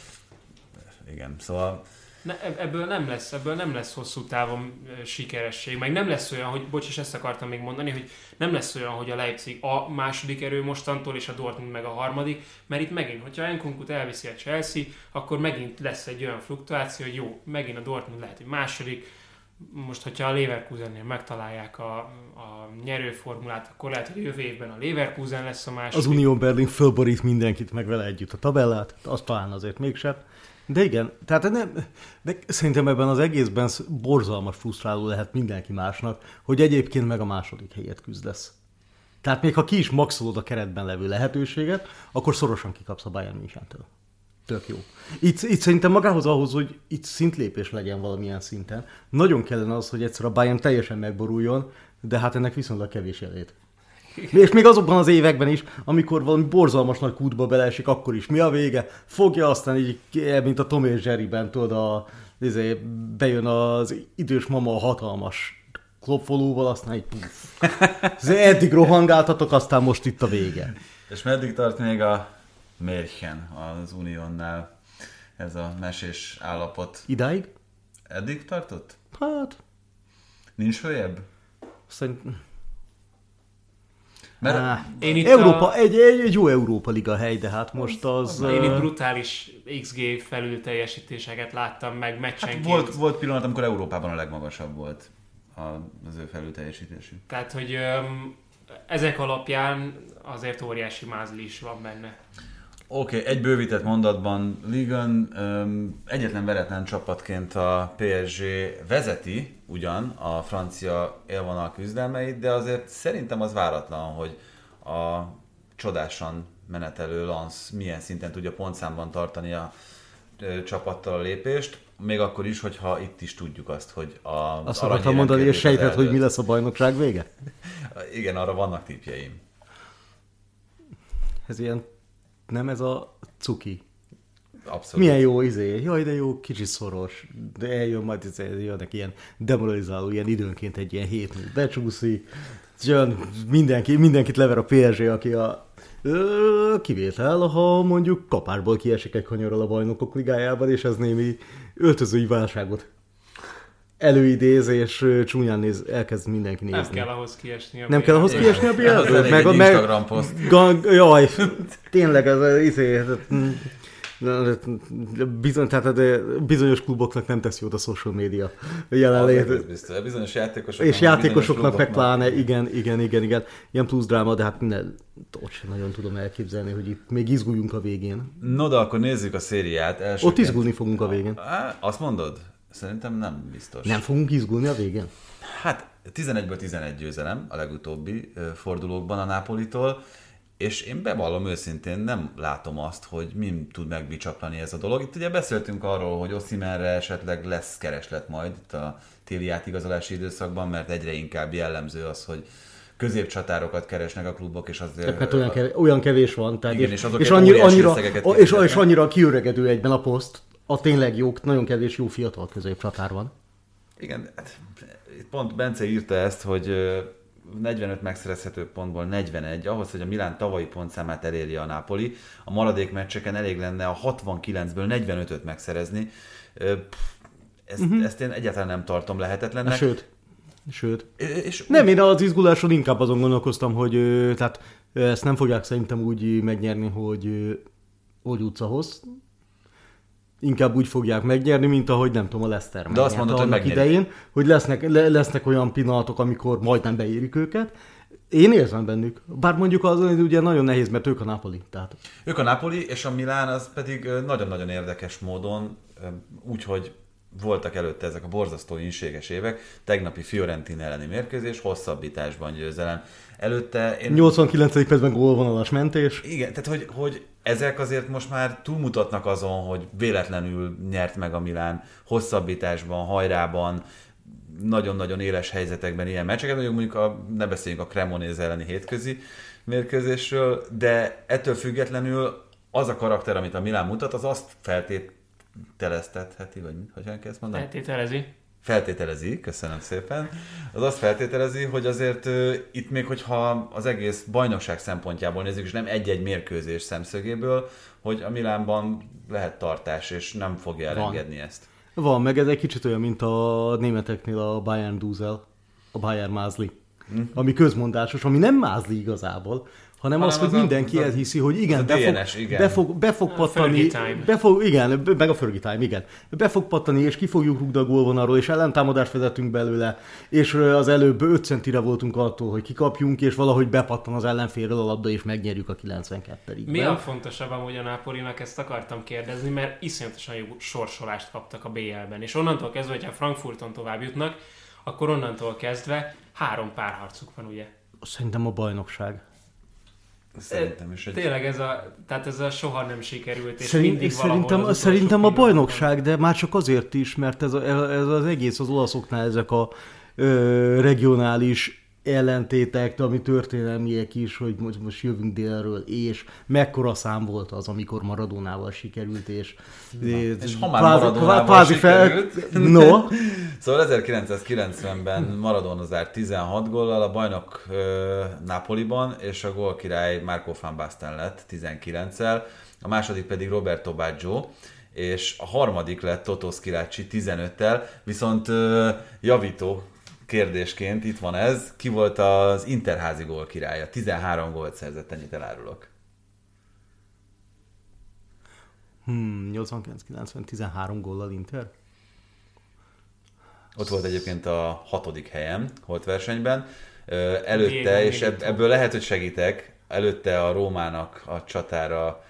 Igen, szóval... Ne, eb- ebből nem lesz, ebből nem lesz hosszú távon ö, sikeresség, meg nem lesz olyan, hogy, bocs, és ezt akartam még mondani, hogy nem lesz olyan, hogy a Leipzig a második erő mostantól, és a Dortmund meg a harmadik, mert itt megint, hogyha Enkunkut elviszi a Chelsea, akkor megint lesz egy olyan fluktuáció, hogy jó, megint a Dortmund lehet, hogy második, most, hogyha a Leverkusennél megtalálják a, a nyerőformulát, akkor lehet, hogy jövő évben a Leverkusen lesz a második. Az Unión Berlin fölborít mindenkit, meg vele együtt a tabellát, azt talán azért mégsem. De igen, tehát nem, de szerintem ebben az egészben sz- borzalmas frusztráló lehet mindenki másnak, hogy egyébként meg a második helyet küzdesz. Tehát még ha ki is maxolod a keretben levő lehetőséget, akkor szorosan kikapsz a Bayern Münchentől. Tök jó. Itt, itt szerintem magához ahhoz, hogy itt szintlépés legyen valamilyen szinten, nagyon kellene az, hogy egyszer a Bayern teljesen megboruljon, de hát ennek viszonylag kevés jelét. És még azokban az években is, amikor valami borzalmas nagy kútba beleesik, akkor is mi a vége? Fogja aztán így, mint a Tom és Jerryben, tudod, a, izé, bejön az idős mama a hatalmas klopfolóval, aztán egy puff. Eddig rohangáltatok, aztán most itt a vége. És meddig tart még a Mérchen az Uniónnál? Ez a mesés állapot. Idáig? Eddig tartott? Hát, Nincs följebb? szerintem... Mert Á, Én itt Európa, a- egy, egy, egy jó Európa Liga hely, de hát most az... Én itt brutális XG felül teljesítéseket láttam meg hát meccsenként. volt, volt pillanat, amikor Európában a legmagasabb volt az ő felülteljesítésű. Tehát, hogy öm, ezek alapján azért óriási mázli is van benne. Oké, okay, egy bővített mondatban Ligan um, egyetlen veretlen csapatként a PSG vezeti ugyan a francia élvonal küzdelmeit, de azért szerintem az váratlan, hogy a csodásan menetelő Lens milyen szinten tudja pontszámban tartani a ö, csapattal a lépést, még akkor is, hogyha itt is tudjuk azt, hogy a Azt akartam mondani, és sejtett, hogy mi lesz a bajnokság vége? Igen, arra vannak tippjeim. Ez ilyen, nem ez a cuki. Abszolút. Milyen jó izé, jaj de jó, kicsit szoros, de eljön majd izé, jönnek ilyen demoralizáló, ilyen időnként egy ilyen hét becsúszik, jön mindenki, mindenkit lever a PSG, aki a kivétel, ha mondjuk kapásból kiesik egy kanyarral a bajnokok ligájában, és ez némi öltözői válságot előidéz, és csúnyán néz, elkezd mindenki nézni. Nem kell ahhoz kiesni. A Nem kell ahhoz kiesni a Az elég Meg, egy meg, Instagram poszt. Gang, jaj, tényleg ez az izé, bizony, tehát de bizonyos kluboknak nem tesz jót a social media jelenlét. Biztos. Bizonyos játékosoknak, És játékosoknak meg pláne, igen, igen, igen, igen. Ilyen plusz dráma, de hát minden, ott sem nagyon tudom elképzelni, hogy itt még izguljunk a végén. No, de akkor nézzük a szériát. Elsőként... Ott izgulni fogunk a végén. Azt mondod? Szerintem nem biztos. Nem fogunk izgulni a végén? Hát 11-ből 11 győzelem a legutóbbi fordulókban a Nápolitól. és én bevallom őszintén, nem látom azt, hogy mi tud megbicsaklani ez a dolog. Itt ugye beszéltünk arról, hogy Oszimerre esetleg lesz kereslet majd itt a téli átigazolási időszakban, mert egyre inkább jellemző az, hogy középcsatárokat keresnek a klubok, és azért... Tehát olyan, kevés, olyan kevés van. Tehát Igen, és, és és annyira, annyira, és, és annyira kiöregedő egyben a poszt, a tényleg jó, nagyon kevés jó fiatal középcsatár van. Igen, hát pont Bence írta ezt, hogy ö, 45 megszerezhető pontból 41, ahhoz, hogy a Milán tavalyi pontszámát elérje a Napoli, a maradék meccseken elég lenne a 69-ből 45-öt megszerezni. Ezt, uh-huh. ezt én egyáltalán nem tartom lehetetlennek. Sőt, sőt. És Nem, én az izguláson inkább azon gondolkoztam, hogy tehát ezt nem fogják szerintem úgy megnyerni, hogy, hogy utcahossz. Inkább úgy fogják megnyerni, mint ahogy nem tudom, a Leicester De azt mondod, hogy annak megnyerik. idején, hogy lesznek, le, lesznek olyan pillanatok, amikor majdnem beérik őket. Én érzem bennük. Bár mondjuk az ugye nagyon nehéz, mert ők a Napoli. Tehát Ők a Napoli, és a Milán az pedig nagyon-nagyon érdekes módon, úgyhogy voltak előtte ezek a borzasztó inséges évek, tegnapi Fiorentina elleni mérkőzés, hosszabbításban győzelem. Előtte én 89. percben gólvonalas mentés. Igen, tehát hogy, hogy ezek azért most már túlmutatnak azon, hogy véletlenül nyert meg a Milán hosszabbításban, hajrában, nagyon-nagyon éles helyzetekben ilyen meccseket, mondjuk, mondjuk a, ne beszéljünk a Cremonese elleni hétközi mérkőzésről, de ettől függetlenül az a karakter, amit a Milán mutat, az azt feltételeztetheti, vagy mit, hogyan kell ezt mondani? Feltételezi. Feltételezi, köszönöm szépen, az azt feltételezi, hogy azért itt még, hogyha az egész bajnokság szempontjából nézzük, és nem egy-egy mérkőzés szemszögéből, hogy a Milánban lehet tartás, és nem fogja elengedni ezt. Van, meg ez egy kicsit olyan, mint a németeknél a Bayern Duzel, a Bayern Mázli. Hm. Ami közmondásos, ami nem mázli igazából, hanem az, Hanem hogy az mindenki az a- elhiszi, hogy igen, az be fog, DNS, igen. be fog, be fog A pattani, be fog, igen, meg a Fergie time, igen. Be fog pattani, és ki fogjuk rúgni a gólvonalról, és ellentámadást vezetünk belőle, és az előbb 5 centire voltunk attól, hogy kikapjunk, és valahogy bepattan az ellenfélről a labda, és megnyerjük a 92 Mi a fontosabb amúgy a Napolinak, ezt akartam kérdezni, mert iszonyatosan jó sorsolást kaptak a BL-ben, és onnantól kezdve, hogyha Frankfurton tovább jutnak, akkor onnantól kezdve három párharcuk van, ugye? Szerintem a bajnokság. Szerintem is egy... Tényleg ez a, tehát ez a soha nem sikerült, és Szerint, mindig szerintem, az szerintem a bajnokság, de már csak azért is, mert ez, a, ez az egész az olaszoknál ezek a ö, regionális ellentétek, de ami történelmiek is, hogy most, most jövünk délről, és mekkora szám volt az, amikor Maradonával sikerült, és, és ha már Maradonával sikerült. no, Szóval 1990-ben Maradona zárt 16 góllal, a bajnok ö, Napoliban, és a gólkirály Marco van Basten lett 19-el, a második pedig Roberto Baggio, és a harmadik lett Toto Schillaci 15-tel, viszont ö, javító kérdésként itt van ez, ki volt az interházi gólkirálya? 13 gólt szerzett, ennyit elárulok. hmm, 89-90, 13 góllal Inter. Ott volt egyébként a hatodik helyen, holt versenyben. Előtte, és ebből lehet, hogy segítek, előtte a Rómának a csatára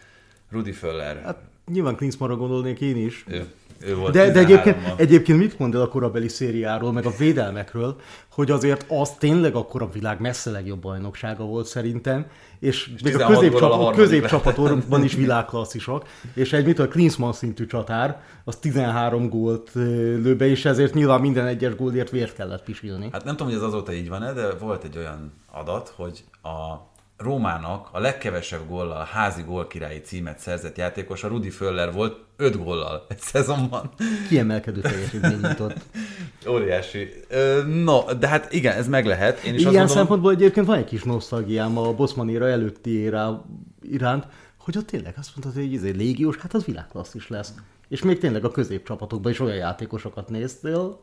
Rudi Föller. Hát nyilván Klinsmannra gondolnék én is. Ő, ő volt De, de egyébként, 13-ban. egyébként mit mond el a korabeli szériáról, meg a védelmekről, hogy azért az tényleg akkor a világ messze legjobb bajnoksága volt szerintem, és, és még a 16 góllal a középcsapat, harmadik középcsapatokban is világklasszisok, és egy mit a Klinsmann szintű csatár, az 13 gólt lő be, és ezért nyilván minden egyes gólért vért kellett pisilni. Hát nem tudom, hogy ez azóta így van-e, de volt egy olyan adat, hogy a Rómának a legkevesebb a házi gólkirályi címet szerzett játékos a Rudi Föller volt 5 góllal egy szezonban. Kiemelkedő teljesítmény nyitott. Óriási. Ö, No, de hát igen, ez meg lehet. Én is Ilyen azt gondolom, szempontból egyébként van egy kis nosztalgiám a Bosman éra előtti éra iránt, hogy ott tényleg azt mondtad, hogy egy légiós, hát az világklasszis lesz. És még tényleg a középcsapatokban is olyan játékosokat néztél,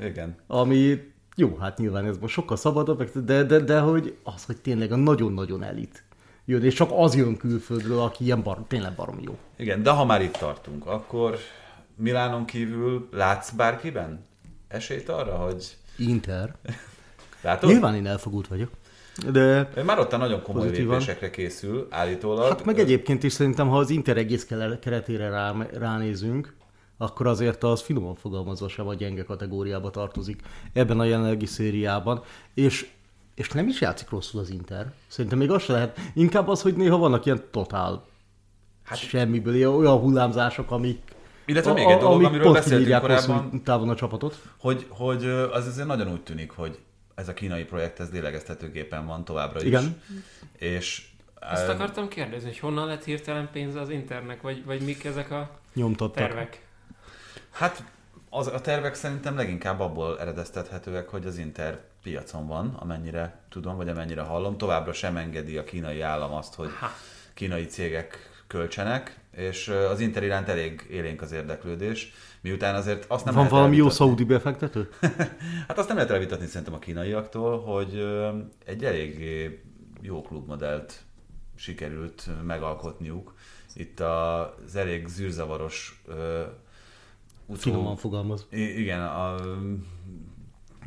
igen. ami jó, hát nyilván ez most sokkal szabadabb, de, de, de hogy az, hogy tényleg a nagyon-nagyon elit jön, és csak az jön külföldről, aki ilyen bar, tényleg barom jó. Igen, de ha már itt tartunk, akkor Milánon kívül látsz bárkiben esélyt arra, hogy Inter. látod? Nyilván én elfogult vagyok. De Ő már ott nagyon komoly Pozitívan. lépésekre készül, állítólag. Hát meg egyébként is szerintem, ha az Inter egész keretére rá, ránézünk, akkor azért az finoman fogalmazva sem a gyenge kategóriába tartozik ebben a jelenlegi szériában. És és nem is játszik rosszul az Inter. Szerintem még az se lehet. Inkább az, hogy néha vannak ilyen totál hát, semmiből, ilyen olyan hullámzások, amik Illetve még egy dolog, amiről beszéltünk korábban, távon a csapatot. hogy, hogy az azért nagyon úgy tűnik, hogy ez a kínai projekt, ez lélegeztetőgépen van továbbra is. Igen. És Ezt akartam kérdezni, hogy honnan lett hirtelen pénz az Internek, vagy, vagy mik ezek a Nyomtattak. tervek? Hát az, a tervek szerintem leginkább abból eredeztethetőek, hogy az Inter piacon van, amennyire tudom, vagy amennyire hallom. Továbbra sem engedi a kínai állam azt, hogy kínai cégek költsenek, és az Inter iránt elég élénk az érdeklődés, miután azért azt nem Van lehet valami jó szaudi befektető? Hát azt nem lehet elvitatni szerintem a kínaiaktól, hogy egy eléggé jó klubmodellt sikerült megalkotniuk. Itt az elég zűrzavaros utó... Finoman fogalmaz. I- igen, a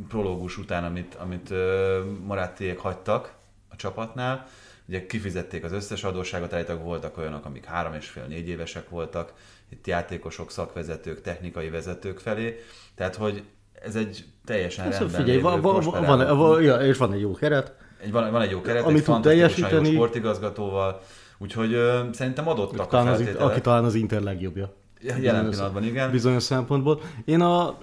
prológus után, amit, amit ö, Morattiék hagytak a csapatnál, ugye kifizették az összes adósságot, állítólag voltak olyanok, amik három és fél, négy évesek voltak, itt játékosok, szakvezetők, technikai vezetők felé, tehát hogy ez egy teljesen Szóval rendben figyelj, van, van, van, van, ja, és van egy jó keret. Egy, van, van egy jó keret, Amit egy tud teljesíteni. sportigazgatóval, úgyhogy ö, szerintem adottak a Talán az, feltételek. aki talán az Inter legjobbja. Jelen Bizonyos- pillanatban igen. Bizonyos szempontból. Én a...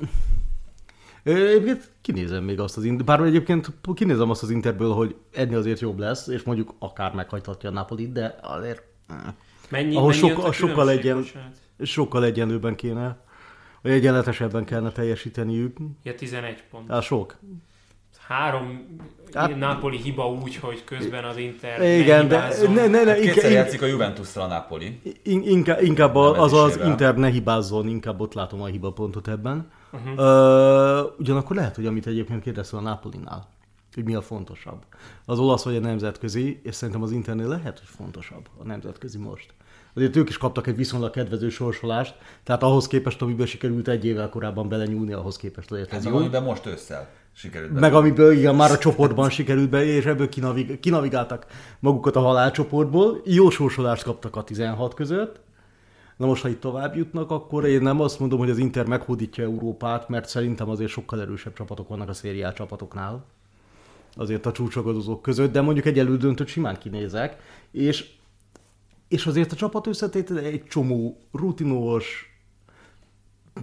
Egyébként kinézem még azt az Inter, bár egyébként kinézem azt az Interből, hogy ennél azért jobb lesz, és mondjuk akár meghagyhatja a Napolit, de azért Mennyi, Ahol mennyi sok- ott a a sokkal egyen- bocsánat? sokkal egyenlőben kéne, vagy egyenletesebben kellene teljesíteniük. Ja, 11 pont. Hát sok. Három Hát- Napoli hiba úgy, hogy közben az Inter Igen, de hibázzon. ne, ne, ne, Kétszer inkább, játszik a Juventus-ra a Napoli. in- inkább, inkább a- az az. Inter ne hibázzon, inkább ott látom a hibapontot ebben. Mhm. Uh-huh. Uh, ugyanakkor lehet, hogy amit egyébként kérdeztél a Napolinál, hogy mi a fontosabb. Az olasz vagy a nemzetközi, és szerintem az Internél lehet, hogy fontosabb a nemzetközi most. Azért ők is kaptak egy viszonylag kedvező sorsolást, tehát ahhoz képest, amiben sikerült egy évvel korábban belenyúlni, ahhoz képest azért Ez ez meg jó. amiben most ősszel sikerült Meg amiből igen, már a csoportban sikerült be, és ebből kinavig- kinavigáltak magukat a halálcsoportból. Jó sorsolást kaptak a 16 között. Na most, ha itt tovább jutnak, akkor én nem azt mondom, hogy az Inter meghódítja Európát, mert szerintem azért sokkal erősebb csapatok vannak a szériá csapatoknál. Azért a csúcsogadozók között, de mondjuk egy elődöntőt simán kinézek. És, és azért a csapat összetétele egy csomó rutinos,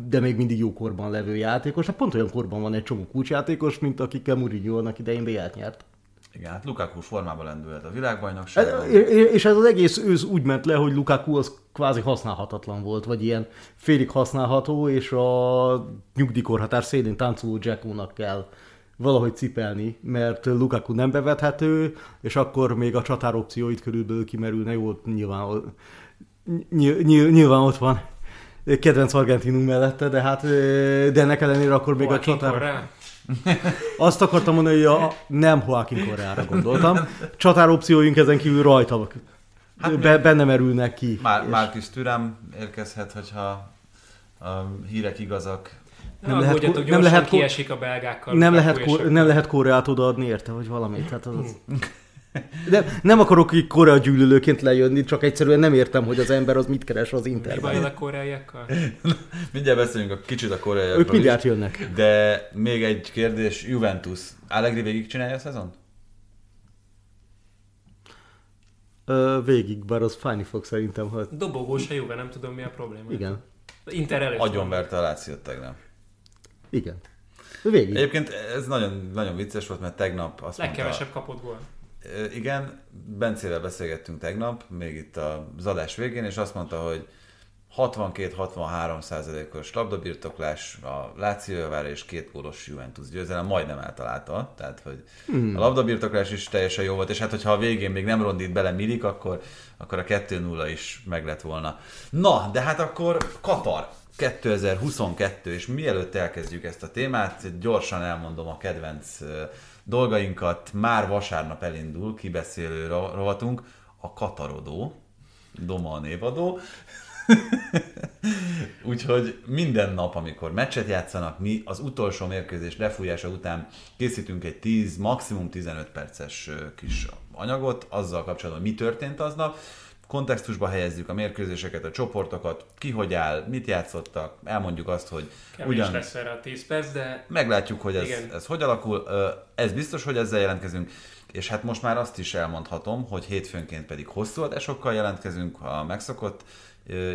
de még mindig jó korban levő játékos. Hát pont olyan korban van egy csomó kulcsjátékos, mint akikkel Mourinho annak idején BL-t nyert. Igen, hát Lukaku formában lendült a Ez- világbajnokságon. És ez az egész ősz úgy ment le, hogy Lukaku az kvázi használhatatlan volt, vagy ilyen félig használható, és a nyugdíjkorhatár szélén táncoló Jackónak kell valahogy cipelni, mert Lukaku nem bevethető, és akkor még a csatár opcióit körülbelül kimerülne, jó, nyilván, ny- ny- nyilván ott van kedvenc argentinunk mellette, de hát de ennek ellenére akkor még a Joaquin csatár... Correa? Azt akartam mondani, hogy a, nem Joaquin Correára gondoltam. Csatár opcióink ezen kívül rajta hát be, benne merülnek ki. Már, És Márkis Türem érkezhet, hogyha a hírek igazak. Nem, Nem nem lehet ko- gyorsan nem nem lehet ko- kiesik a belgákkal. nem, lehet, akkor- nem lehet Koreát odaadni érte, vagy valamit. Tehát az, az... De nem akarok így Korea gyűlölőként lejönni, csak egyszerűen nem értem, hogy az ember az mit keres az Mi baj a koreaiakkal? Mindjárt beszélünk a kicsit a koreaiakról Ők mindjárt is. jönnek. De még egy kérdés, Juventus. Allegri végig csinálja a szezon? Ö, végig, bár az fájni fog szerintem, hogy Dobogós a Juve, nem tudom mi a probléma. igen. Inter előtt. Agyonverte a Lációt tegnap. Igen. Végig. Egyébként ez nagyon, nagyon vicces volt, mert tegnap azt mondta... Legkevesebb kapott gól. Igen, Bencével beszélgettünk tegnap, még itt az adás végén, és azt mondta, hogy 62-63 százalékos labdabirtoklás a Láció javára és két gólos Juventus győzelem, majdnem eltalálta, tehát hogy hmm. a labdabirtoklás is teljesen jó volt, és hát hogyha a végén még nem rondít bele Milik, akkor, akkor a 2-0 is meg lett volna. Na, de hát akkor Katar 2022, és mielőtt elkezdjük ezt a témát, gyorsan elmondom a kedvenc dolgainkat. Már vasárnap elindul kibeszélő ro- rovatunk, a Katarodó, Doma a névadó. Úgyhogy minden nap, amikor meccset játszanak, mi az utolsó mérkőzés lefújása után készítünk egy 10, maximum 15 perces kis anyagot azzal kapcsolatban, mi történt aznap. Kontextusba helyezzük a mérkőzéseket, a csoportokat, ki hogy áll, mit játszottak, elmondjuk azt, hogy Kevés ugyan... lesz erre a 10 perc, de... Meglátjuk, hogy ez, ez hogy alakul. Ez biztos, hogy ezzel jelentkezünk. És hát most már azt is elmondhatom, hogy hétfőnként pedig hosszú adásokkal jelentkezünk a megszokott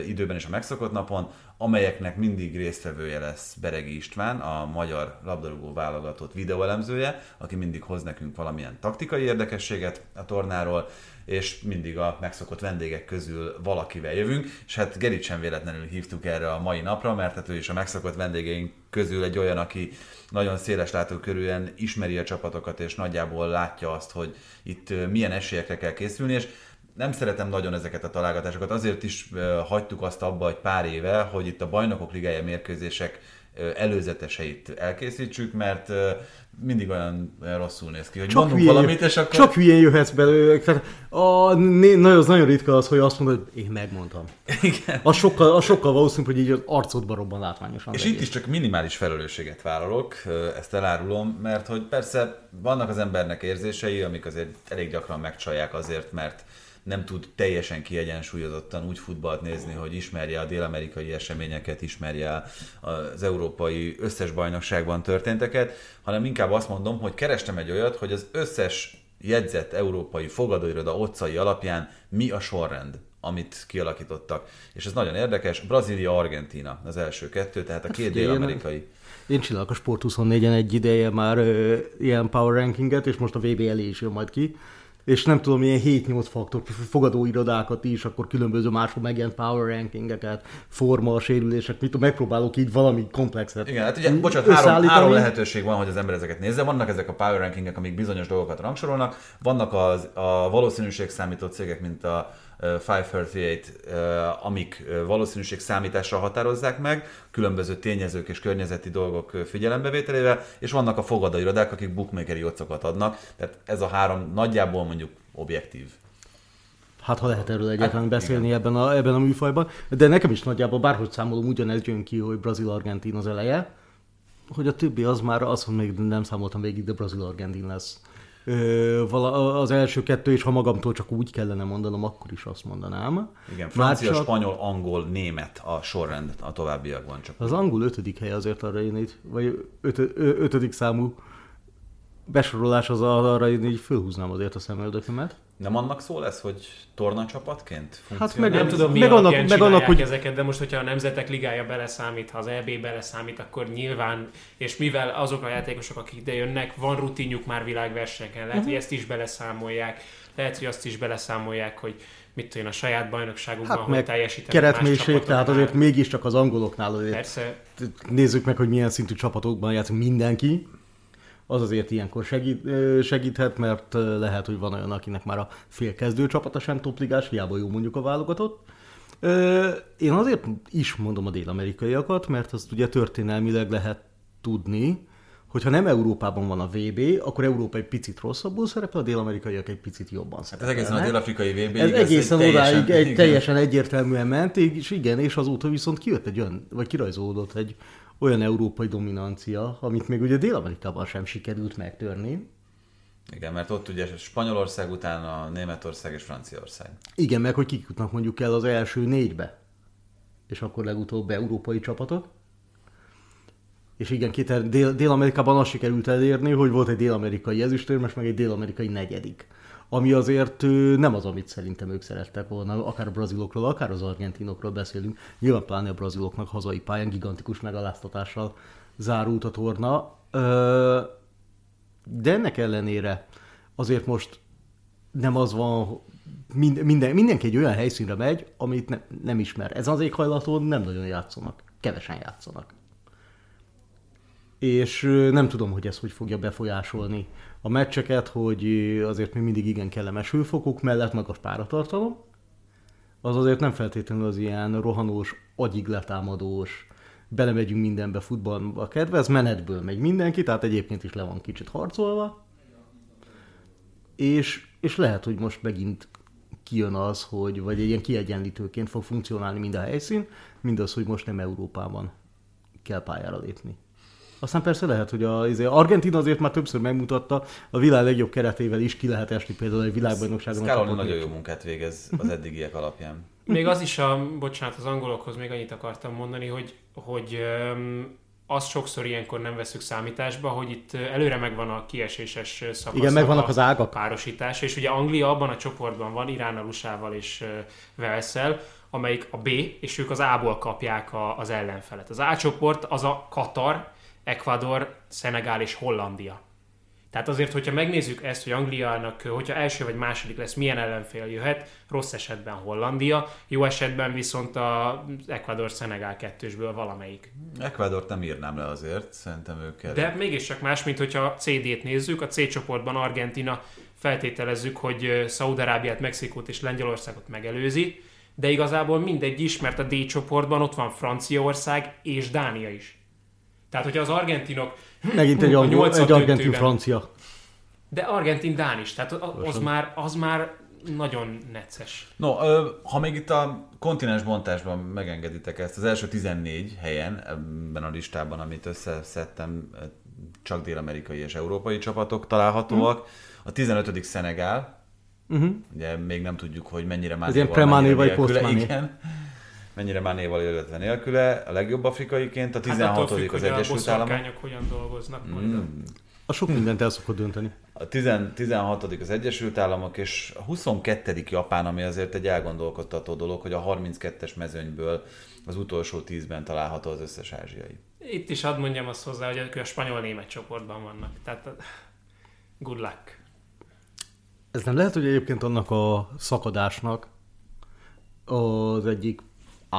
időben és a megszokott napon, amelyeknek mindig résztvevője lesz Beregi István, a magyar labdarúgó válogatott videóelemzője, aki mindig hoz nekünk valamilyen taktikai érdekességet a tornáról, és mindig a megszokott vendégek közül valakivel jövünk, és hát Gerit sem véletlenül hívtuk erre a mai napra, mert hát ő is a megszokott vendégeink közül egy olyan, aki nagyon széles látókörűen ismeri a csapatokat, és nagyjából látja azt, hogy itt milyen esélyekre kell készülni, és nem szeretem nagyon ezeket a találgatásokat, azért is hagytuk azt abba egy pár éve, hogy itt a bajnokok ligája mérkőzések előzeteseit elkészítsük, mert mindig olyan, olyan rosszul néz ki, hogy csak mondunk hülyén, valamit, és akkor... Csak hülyén jöhetsz belőle. A, nagyon, az nagyon ritka az, hogy azt mondod, hogy én megmondtam. Igen. Az sokkal, az sokkal valószínűbb, hogy így az arcodba robban látványosan. És itt is csak minimális felelősséget vállalok, ezt elárulom, mert hogy persze vannak az embernek érzései, amik azért elég gyakran megcsalják azért, mert nem tud teljesen kiegyensúlyozottan úgy futballt nézni, hogy ismerje a dél-amerikai eseményeket, ismerje az európai összes bajnokságban történteket, hanem inkább azt mondom, hogy kerestem egy olyat, hogy az összes jegyzett európai fogadóiroda otcai alapján mi a sorrend amit kialakítottak. És ez nagyon érdekes. Brazília, Argentina az első kettő, tehát a hát két dél-amerikai. Én csinálok a Sport 24-en egy ideje már ö, ilyen power rankinget, és most a VB elé is jön majd ki és nem tudom, ilyen 7-8 faktor, fogadóirodákat is, akkor különböző máshol megjelent power rankingeket, forma, sérülések, mit tudom, megpróbálok így valami komplexet. Igen, hát ugye, bocsánat, három, három lehetőség van, hogy az ember ezeket nézze. Vannak ezek a power rankingek, amik bizonyos dolgokat rangsorolnak, vannak az, a valószínűség számító cégek, mint a 538, amik valószínűség számítással határozzák meg, különböző tényezők és környezeti dolgok figyelembevételével, és vannak a fogadairodák, akik bookmakeri otcokat adnak, tehát ez a három nagyjából mondjuk objektív. Hát ha lehet erről egyáltalán hát, beszélni ebben a, ebben a műfajban, de nekem is nagyjából bárhogy számolom, ugyanez jön ki, hogy Brazil-Argentin az eleje, hogy a többi az már hogy még nem számoltam végig, de Brazil-Argentin lesz az első kettő, és ha magamtól csak úgy kellene mondanom, akkor is azt mondanám. Igen, francia, csak... spanyol, angol, német a sorrend a továbbiakban csak. Az angol ötödik hely azért arra én így, vagy öt, ötödik számú besorolás az arra én így fölhúznám azért a szemöldökömet. Nem annak szó lesz, hogy torna csapatként Hát meg nem tudom, mi meg annak, meg annak, hogy... ezeket, de most, hogyha a Nemzetek Ligája beleszámít, ha az EB beleszámít, akkor nyilván, és mivel azok a játékosok, akik ide jönnek, van rutinjuk már világversenyeken, lehet, uh-huh. hogy ezt is beleszámolják, lehet, hogy azt is beleszámolják, hogy mit tudom a saját bajnokságukban, hát hogy teljesítenek Keretmélység, tehát azért mégiscsak az angoloknál azért Persze. nézzük meg, hogy milyen szintű csapatokban játszik mindenki az azért ilyenkor segít, segíthet, mert lehet, hogy van olyan, akinek már a félkezdő csapata sem topligás, hiába jó mondjuk a válogatott. Én azért is mondom a dél-amerikaiakat, mert azt ugye történelmileg lehet tudni, hogyha nem Európában van a VB, akkor Európa egy picit rosszabbul szerepel, a dél-amerikaiak egy picit jobban szerepelnek. Ez egészen a dél-afrikai VB. Ez egészen egy odáig teljesen, egy, teljesen egyértelműen ment, és igen, és azóta viszont kijött egy olyan, vagy kirajzolódott egy olyan európai dominancia, amit még ugye Dél-Amerikában sem sikerült megtörni. Igen, mert ott ugye Spanyolország után a Németország és Franciaország. Igen, meg hogy kik jutnak mondjuk el az első négybe, és akkor legutóbb európai csapatok. És igen, két, Dél- Dél-Amerikában azt sikerült elérni, hogy volt egy dél-amerikai ezüstérmes, meg egy dél-amerikai negyedik ami azért nem az, amit szerintem ők szerettek volna, akár a brazilokról, akár az argentinokról beszélünk. Nyilván pláne a braziloknak hazai pályán gigantikus megaláztatással zárult a torna, de ennek ellenére azért most nem az van, minden, mindenki egy olyan helyszínre megy, amit ne, nem ismer. Ez az éghajlaton nem nagyon játszanak, kevesen játszanak. És nem tudom, hogy ez hogy fogja befolyásolni a meccseket, hogy azért még mindig igen kellemes hőfokok mellett meg a páratartalom, az azért nem feltétlenül az ilyen rohanós, agyig letámadós, belemegyünk mindenbe futballba kedvez, menetből megy mindenki, tehát egyébként is le van kicsit harcolva, és, és lehet, hogy most megint kijön az, hogy, vagy egy ilyen kiegyenlítőként fog funkcionálni mind a helyszín, mind az, hogy most nem Európában kell pályára lépni Aztán persze lehet, hogy a, azért Argentina azért már többször megmutatta, a világ legjobb keretével is ki lehet esni például egy világbajnokságon. a Scaloni nagyon jó munkát végez az eddigiek alapján. Még az is a, bocsánat, az angolokhoz még annyit akartam mondani, hogy, hogy öm, azt sokszor ilyenkor nem veszük számításba, hogy itt előre megvan a kieséses szakasz. Igen, megvannak az ágak. párosítás, és ugye Anglia abban a csoportban van, Iránnal, USA-val és Velszel, amelyik a B, és ők az A-ból kapják a, az ellenfelet. Az A csoport az a Katar, Ecuador, Szenegál és Hollandia. Tehát azért, hogyha megnézzük ezt, hogy Angliának, hogyha első vagy második lesz, milyen ellenfél jöhet, rossz esetben Hollandia, jó esetben viszont az Ecuador-Szenegál kettősből valamelyik. Ecuadort nem írnám le azért, szerintem ők kell. De mégiscsak más, mint hogyha a CD-t nézzük, a C csoportban Argentina feltételezzük, hogy Szaudarábiát, Mexikót és Lengyelországot megelőzi, de igazából mindegy is, mert a D csoportban ott van Franciaország és Dánia is. Tehát, hogyha az argentinok... Megint egy, a angol, egy argentin döntőben- francia. De argentin Dán is, tehát az, már, az már nagyon necces. No, ha még itt a kontinens bontásban megengeditek ezt, az első 14 helyen ebben a listában, amit összeszedtem, csak dél-amerikai és európai csapatok találhatóak. A 15. Szenegál, Uh-huh. ugye még nem tudjuk, hogy mennyire Ez ilyen mennyire vagy post-Mané. Igen. Mennyire Mánéval, illetve nélküle. A legjobb afrikaiként, a 16. Hát függ, az Egyesült a Államok. boszorkányok hogyan dolgoznak majd. Mm. A sok mindent el szokott dönteni. A 10, 16. az Egyesült Államok, és a 22. Japán, ami azért egy elgondolkodtató dolog, hogy a 32-es mezőnyből az utolsó 10-ben található az összes ázsiai. Itt is hadd mondjam azt hozzá, hogy ők a spanyol-német csoportban vannak. Tehát good luck. Ez nem lehet, hogy egyébként annak a szakadásnak az egyik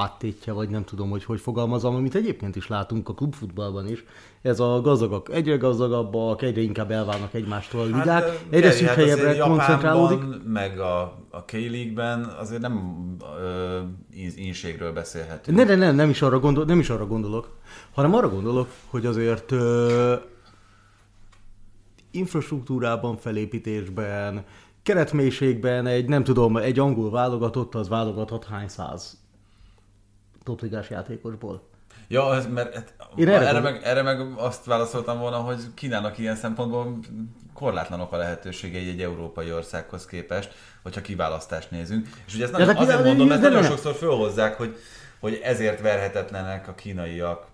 áttétje, vagy nem tudom, hogy hogy fogalmazom, amit egyébként is látunk a klubfutballban is. Ez a gazdagok egyre gazdagabbak, egyre inkább elválnak egymástól a ligák, ö, egyre szűk hát helyebbre koncentrálódik. meg a, a K-League-ben azért nem ö, ínségről beszélhetünk. Ne, ne, ne, nem is arra, gondol, nem is arra gondolok, hanem arra gondolok, hogy azért ö, infrastruktúrában, felépítésben, keretmélységben egy, nem tudom, egy angol válogatott, az válogathat hány száz topligás játékosból. Ja, ez, mert hát, Én erre erre, meg, erre meg azt válaszoltam volna, hogy Kínának ilyen szempontból korlátlanok a lehetőségei egy európai országhoz képest, hogyha kiválasztást nézünk. És ugye ezt nagyon, de azért Kína- mondom, mert nagyon sokszor fölhozzák, hogy, hogy ezért verhetetlenek a kínaiak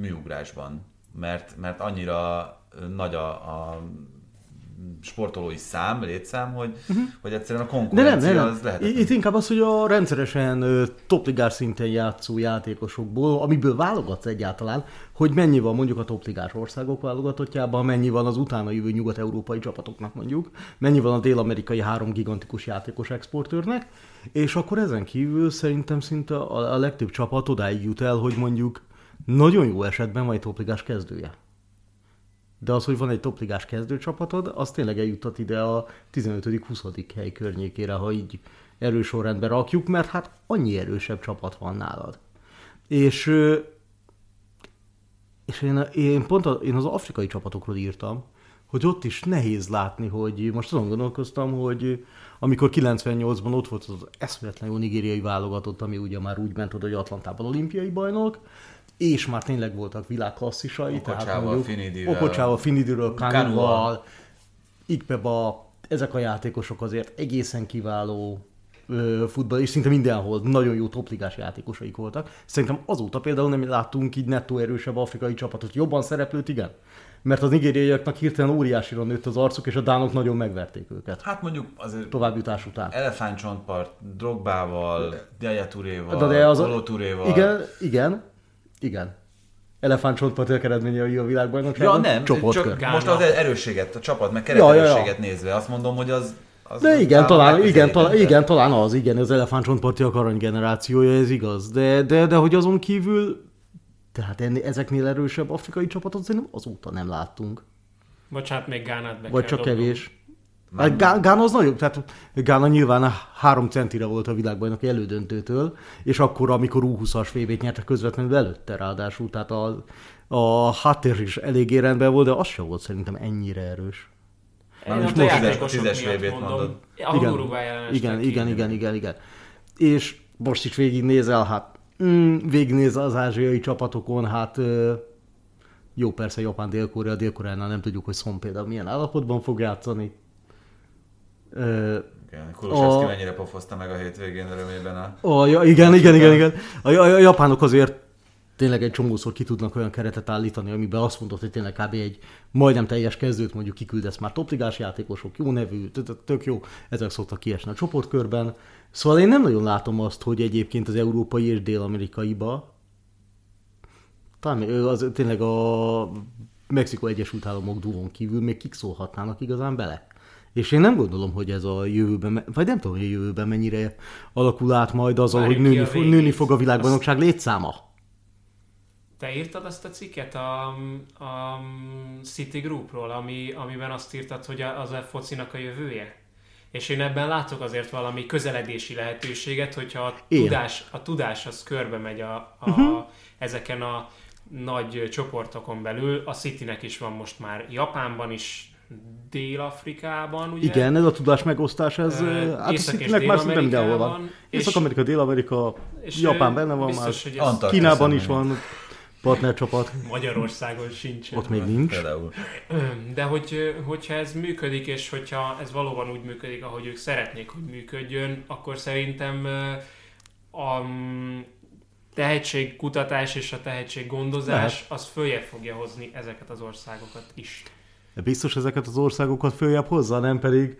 műugrásban. Mert, mert annyira nagy a, a sportolói szám, létszám, hogy, uh-huh. hogy egyszerűen a De nem, konkurencia nem, nem. az lehetetlen. Itt inkább az, hogy a rendszeresen topligás szinten játszó játékosokból, amiből válogatsz egyáltalán, hogy mennyi van mondjuk a topligás országok válogatottjában, mennyi van az utána jövő nyugat-európai csapatoknak mondjuk, mennyi van a dél-amerikai három gigantikus játékos exportőrnek, és akkor ezen kívül szerintem szinte a, a legtöbb csapat odáig jut el, hogy mondjuk nagyon jó esetben van egy topligás kezdője. De az, hogy van egy topligás kezdőcsapatod, az tényleg eljuttat ide a 15.-20. hely környékére, ha így erős sorrendben rakjuk, mert hát annyi erősebb csapat van nálad. És, és én, én pont a, én az afrikai csapatokról írtam, hogy ott is nehéz látni, hogy most azon gondolkoztam, hogy amikor 98-ban ott volt az eszméletlen jó nigériai válogatott, ami ugye már úgy ment oda, hogy Atlantában olimpiai bajnok, és már tényleg voltak világklasszisai. Okocsával, Finidivel. Okocsával, Finidiről, Kanuval. Ikpeba, ezek a játékosok azért egészen kiváló futball, és szinte mindenhol nagyon jó topligás játékosaik voltak. Szerintem azóta például nem láttunk így nettó erősebb afrikai csapatot. Jobban szereplőt, igen. Mert az nigériaiaknak hirtelen óriásira nőtt az arcuk, és a dánok nagyon megverték őket. Hát mondjuk azért Továbbjutás után. Elefántcsontpart, Drogbával, Djaya Turéval, De, de az Turéval. Igen, igen, igen. Elefántcsontpart eredményei a világbajnokságon. Ja, nem, Csoportkör. csak Gána. most az erősséget, a csapat, meg Ja, ja, ja. kereterősséget nézve, azt mondom, hogy az... az De igen, talán, igen, talán, igen, talán az, igen, az elefántcsontpartiak arany generációja, ez igaz. De, de, de hogy azon kívül, tehát ennél, ezeknél erősebb afrikai csapatot szerintem azóta nem láttunk. Bocsánat, még Gánát be Vagy kell csak dobnom. kevés. Hát Gá- Gána az nagyobb, tehát Gána nyilván a három centire volt a világbajnoki elődöntőtől, és akkor, amikor U20-as VB-t nyerte közvetlenül előtte ráadásul, tehát a, a háttér is eléggé rendben volt, de az sem volt szerintem ennyire erős. Én most most a tízes- játékosok tízes miatt VB-t mondom. mondod. Igen, igen, igen, igen, igen, igen. És most is végignézel, hát mm, végignézel az ázsiai csapatokon, hát Jó, persze Japán, Dél-Korea, Dél-Koreánál nem tudjuk, hogy Son például milyen állapotban fog játszani. Ö, Igen, Kulusevski A- mennyire pofozta meg a hétvégén örömében a... A, ja, igen, igen, igen, igen. A, a, a japánok azért tényleg egy csomószor ki tudnak olyan keretet állítani, amiben azt mondod, hogy tényleg kb. egy majdnem teljes kezdőt mondjuk kiküldesz már topligás játékosok, jó nevű, tö- tö- tök jó, ezek szoktak kiesni a csoportkörben. Szóval én nem nagyon látom azt, hogy egyébként az európai és dél-amerikaiba talán az tényleg a Mexikó Egyesült Államok dúvon kívül még kik szólhatnának igazán bele. És én nem gondolom, hogy ez a jövőben, vagy nem tudom, hogy a jövőben mennyire alakul át majd azzal, hogy Várjuk nőni, a fo- végét. nőni fog a világbajnokság létszáma. Te írtad azt a cikket a, a City Groupról, ami, amiben azt írtad, hogy az a focinak a jövője? És én ebben látok azért valami közeledési lehetőséget, hogyha a Én. tudás, a tudás az körbe megy a, a, uh-huh. ezeken a nagy csoportokon belül. A Citynek is van most már Japánban is, Dél-Afrikában, ugye? Igen, ez a tudás megosztás, ez ö, hát a Észak- és Citynek már szinte mindenhol van. Észak-Amerika, Dél-Amerika, és, Japán benne van már, biztos, hogy ez Antarktisz. Kínában is van partnercsapat, Magyarországon sincsen. ott még nincs. Például. De hogy, hogyha ez működik, és hogyha ez valóban úgy működik, ahogy ők szeretnék, hogy működjön, akkor szerintem a tehetségkutatás és a tehetséggondozás Lehet. az följebb fogja hozni ezeket az országokat is. De biztos ezeket az országokat följebb hozza, nem pedig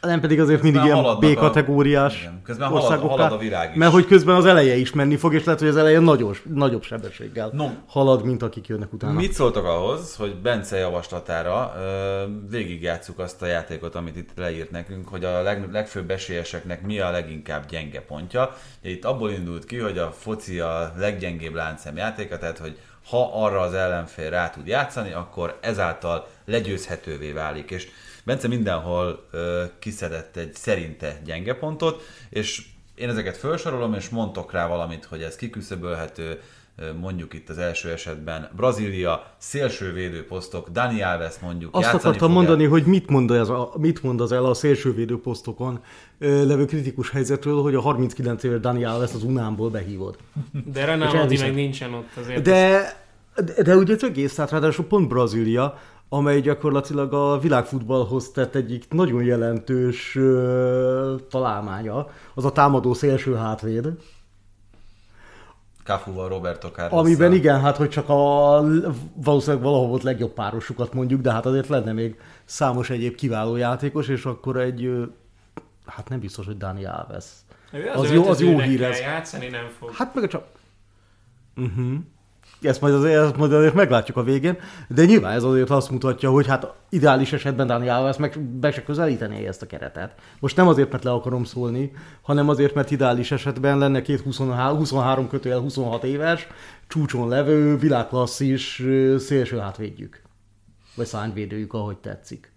nem pedig azért Közben mindig ilyen a- B-kategóriás igen, közben halad- halad a virág is. Mert hogy közben az eleje is menni fog, és lehet, hogy az eleje nagyobb, nagyobb sebességgel No. halad, mint akik jönnek utána. Mit szóltak ahhoz, hogy Bence javaslatára ö, végigjátszuk azt a játékot, amit itt leírt nekünk, hogy a leg, legfőbb esélyeseknek mi a leginkább gyenge pontja. Itt abból indult ki, hogy a foci a leggyengébb láncszem játéka, tehát hogy ha arra az ellenfél rá tud játszani, akkor ezáltal legyőzhetővé válik. És Bence mindenhol ö, kiszedett egy szerinte gyenge pontot, és én ezeket felsorolom, és mondtok rá valamit, hogy ez kiküszöbölhető, mondjuk itt az első esetben Brazília, szélső védőposztok, Dani Alves mondjuk Azt akartam fog-e? mondani, hogy mit mond, ez a, mit mond az el a szélsővédő posztokon ö, levő kritikus helyzetről, hogy a 39 éves Dani Alves az Unámból behívod. De Renaldi meg nincsen ott azért. De, de, de ugye az egész, tehát ráadásul pont Brazília, amely gyakorlatilag a világfutballhoz tett egyik nagyon jelentős ö, találmánya, az a támadó szélső hátvéd, Cafuval, Roberto Carlos. amiben igen, hát hogy csak a valószínűleg valahol volt legjobb párosukat mondjuk, de hát azért lenne még számos egyéb kiváló játékos, és akkor egy, hát nem biztos, hogy Dani Alves. Ő az jó- az jó hír ez. játszani nem fog. Hát meg csak... Uh-huh. Ezt majd, azért, ezt majd azért meglátjuk a végén, de nyilván ez azért azt mutatja, hogy hát ideális esetben Dani Alves meg be se közelítené ezt a keretet. Most nem azért, mert le akarom szólni, hanem azért, mert ideális esetben lenne két 23, 23 kötőjel 26 éves, csúcson levő, világklasszis szélső hátvédjük. Vagy szányvédőjük, ahogy tetszik.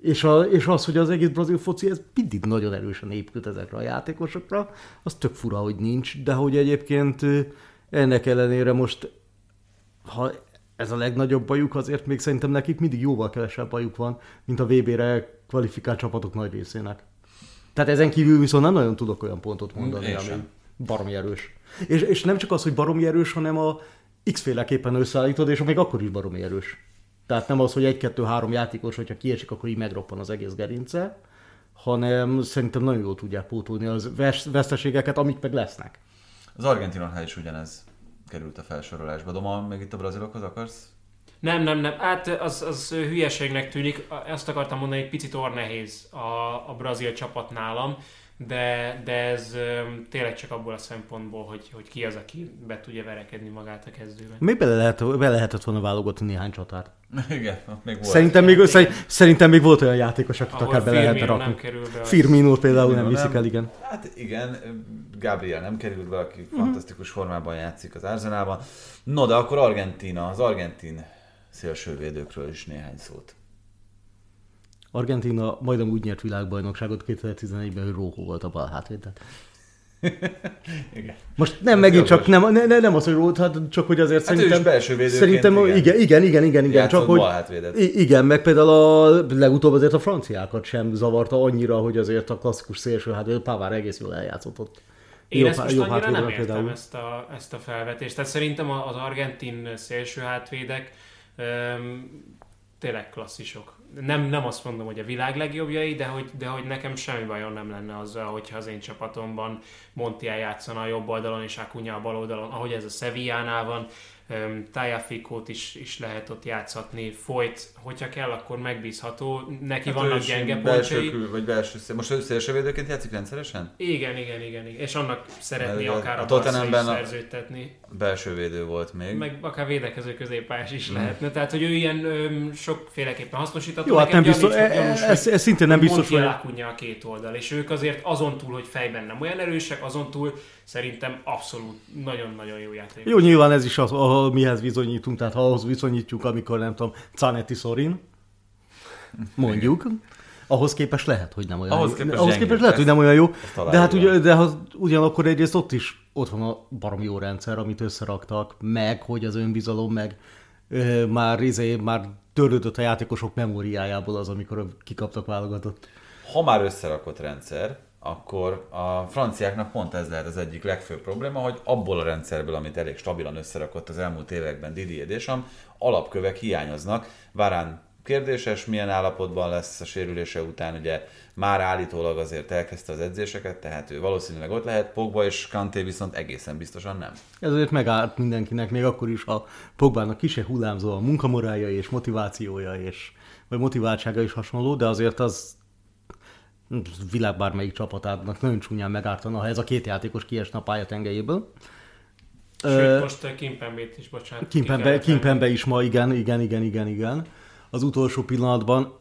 És, a, és az, hogy az egész brazil foci, ez mindig nagyon erősen épült ezekre a játékosokra, az tök fura, hogy nincs, de hogy egyébként ennek ellenére most, ha ez a legnagyobb bajuk, azért még szerintem nekik mindig jóval kevesebb bajuk van, mint a VB-re kvalifikált csapatok nagy részének. Tehát ezen kívül viszont nem nagyon tudok olyan pontot mondani, Én ami sem. baromi erős. És, és nem csak az, hogy baromi erős, hanem a x-féleképpen összeállítod, és még akkor is baromi erős. Tehát nem az, hogy egy-kettő-három játékos, hogyha kiesik, akkor így megroppan az egész gerince, hanem szerintem nagyon jól tudják pótolni az vesz- veszteségeket, amik meg lesznek. Az Argentinon is ugyanez került a felsorolásba. Doma, még itt a brazilokhoz akarsz? Nem, nem, nem. Hát az, az hülyeségnek tűnik. Azt akartam mondani, egy picit ornehéz a, a brazil csapat nálam, de, de ez tényleg csak abból a szempontból, hogy, hogy ki az, aki be tudja verekedni magát a kezdőben. Még bele, lehet, be lehetett volna válogatni néhány csatát. Igen, még volt. Szerintem még, szerint, szerintem még volt olyan játékos, akit akár be lehetne rakni. nem kerül be. Firmino például nem Firmino viszik nem. el, igen. Hát igen, Gabriel nem került be, aki fantasztikus formában játszik az Arsenalban. No, de akkor Argentina, az argentin szélsővédőkről is néhány szót. Argentina majdnem úgy nyert világbajnokságot 2011-ben, hogy Róhó volt a bal hátvéd. tehát- Igen. Most nem Ez megint jogos. csak, nem, ne, ne, nem az, hogy Róhó, hát csak hogy azért Hát ő szerintem... is belső Szerintem, igen. igen, igen, igen, igen, igen csak hogy... bal hátvédet. I- igen, meg például a legutóbb azért a franciákat sem zavarta annyira, hogy azért a klasszikus szélső hátvéd, Pavár egész jól eljátszott ott Én Jobb- ezt most jobb annyira nem értem például. ezt a, ezt a felvetést. Tehát szerintem az argentin szélső hátvédek öm, tényleg klasszisok. Nem, nem azt mondom, hogy a világ legjobbjai, de hogy, de hogy nekem semmi bajom nem lenne azzal, hogyha az én csapatomban Montiel játszana a jobb oldalon és Acuna a bal oldalon, ahogy ez a Sevillánál van. Öm, Tajafikót is, is lehet ott játszhatni. Folyt, hogyha kell, akkor megbízható. Neki Hát vannak gyenge pontjai. kül, vagy belső szél. Most ő szélsővédőként játszik rendszeresen? Igen, igen, igen, igen. És annak szeretné Mert akár a a, Tottenhamben a- szerződtetni. Belső védő volt még. Meg akár védekező középpályás Mm. is lehetne. Tehát, hogy ő ilyen öm, sokféleképpen hasznosítható. Jó, hát nem biztos, gyanús- e- gyanús, ez, hogy ez szintén nem biztos, hogy... A két oldal, és ők azért azon túl, hogy fejben nem olyan erősek, azon túl szerintem abszolút nagyon-nagyon jó játék. Jó, nyilván ez is az, ahol mihez bizonyítunk, tehát ha ahhoz viszonyítjuk, amikor nem tudom, Canetti Sorin, mondjuk, ahhoz képest lehet, hogy nem olyan Ahhoz jó. képest ahhoz képest lehet, hogy lesz. nem olyan jó, de hát ugye, de ha, ugyanakkor egyrészt ott is ott van a baromi jó rendszer, amit összeraktak, meg hogy az önbizalom, meg ö, már, izé, már törődött a játékosok memóriájából az, amikor kikaptak válogatott. Ha már összerakott rendszer, akkor a franciáknak pont ez lehet az egyik legfőbb probléma, hogy abból a rendszerből, amit elég stabilan összerakott az elmúlt években Didier Deschamps, alapkövek hiányoznak. Várán kérdéses, milyen állapotban lesz a sérülése után, ugye már állítólag azért elkezdte az edzéseket, tehát ő valószínűleg ott lehet, Pogba és Kanté viszont egészen biztosan nem. Ez azért megállt mindenkinek, még akkor is, ha Pogbának kise hullámzó a munkamorálja és motivációja, és, vagy motiváltsága is hasonló, de azért az világ bármelyik csapatának nagyon csúnyán megártana, ha ez a két játékos kiesne a pálya tengelyéből. Sőt, most Kimpembét is, bocsánat. ki Kimpembe. Kimpembe is ma, igen, igen, igen, igen, igen. Az utolsó pillanatban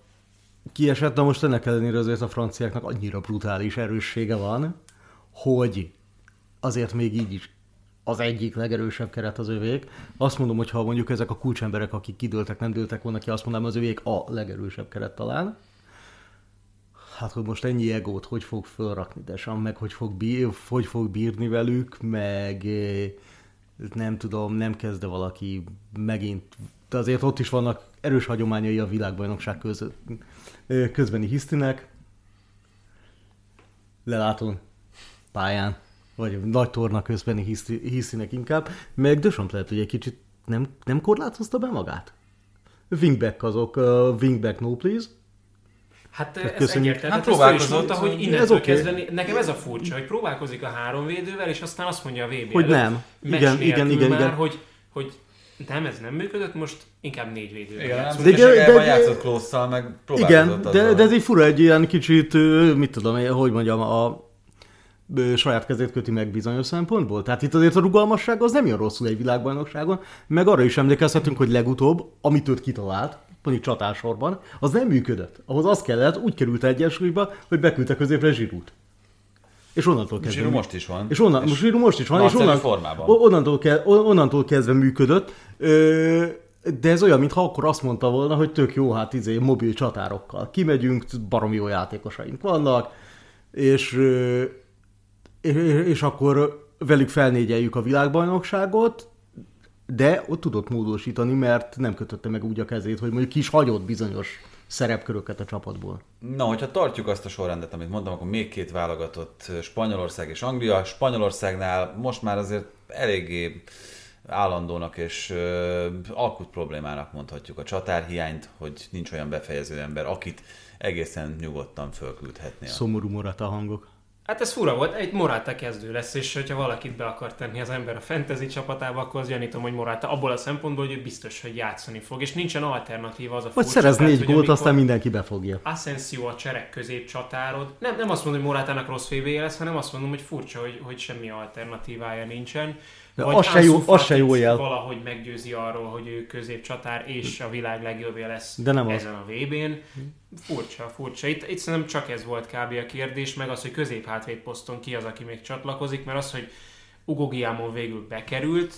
kiesett, de most ennek ellenére azért a franciáknak annyira brutális erőssége van, hogy azért még így is az egyik legerősebb keret az övék. Azt mondom, hogy ha mondjuk ezek a kulcsemberek, akik kidőltek, nem dőltek volna ki, azt mondanám, az övék a legerősebb keret talán. Hát, hogy most ennyi egót hogy fog fölrakni Desan, meg hogy fog, bír, hogy fog bírni velük, meg eh, nem tudom, nem kezd valaki megint, de azért ott is vannak erős hagyományai a világbajnokság köz, eh, közbeni hisztinek, lelátón, pályán, vagy nagy torna közbeni hiszti, hisztinek inkább, meg Deschamps lehet, hogy egy kicsit nem, nem korlátozta be magát. Wingback azok, uh, wingback no please, Hát ez köszönjük. egyértelmű. Hát Hát, hát próbálkozott, mondta, hogy ez innentől oké. kezdve, nekem ez a furcsa, hogy próbálkozik a három védővel, és aztán azt mondja a VB Hogy előtt, nem. Igen, igen, igen, már, igen. Hogy, hogy nem, ez nem működött, most inkább négy védővel Igen, játszunk. nem De- de- de, de- játszott Klósszal, meg Igen, de, azzal. de ez egy fura, egy ilyen kicsit, mit tudom, hogy mondjam, a saját kezét köti meg bizonyos szempontból. Tehát itt azért a rugalmasság az nem jön rosszul egy világbajnokságon, meg arra is emlékezhetünk, hogy legutóbb, amit őt kitalált, mondjuk csatársorban, az nem működött. Ahhoz az kellett, úgy került egyensúlyba, hogy beküldte középre zsirút. És onnantól kezdve. Zsirú most is van. És onnan, most Zsirú most is van, és onnan, formában. onnantól, ke, on- onnantól kezdve működött. Ö, de ez olyan, mintha akkor azt mondta volna, hogy tök jó, hát izé, mobil csatárokkal. Kimegyünk, baromi jó játékosaink vannak, és, ö, és, és akkor velük felnégyeljük a világbajnokságot, de ott tudott módosítani, mert nem kötötte meg úgy a kezét, hogy mondjuk ki is hagyott bizonyos szerepköröket a csapatból. Na, hogyha tartjuk azt a sorrendet, amit mondtam, akkor még két válogatott, Spanyolország és Anglia. Spanyolországnál most már azért eléggé állandónak és ö, akut problémának mondhatjuk a csatárhiányt, hogy nincs olyan befejező ember, akit egészen nyugodtan fölküldhetnél. Szomorú morata hangok. Hát ez fura volt, egy Morata kezdő lesz, és hogyha valakit be akar tenni az ember a fantasy csapatába, akkor az gyanítom, hogy Morata abból a szempontból, hogy ő biztos, hogy játszani fog, és nincsen alternatíva az a Vagy szerez négy gólt, amikor aztán mindenki befogja. Asensio a cserek középcsatárod. Nem, nem azt mondom, hogy Morátának rossz fb lesz, hanem azt mondom, hogy furcsa, hogy, hogy semmi alternatívája nincsen. De Vagy az se jó- az se jó jel. Valahogy meggyőzi arról, hogy ő középcsatár és a világ legjobbja lesz De nem az. ezen a VB-n. Furcsa, furcsa. Itt, itt szerintem csak ez volt kb. a kérdés, meg az, hogy középhátvéd poszton ki az, aki még csatlakozik, mert az, hogy Ugo Guillamon végül bekerült,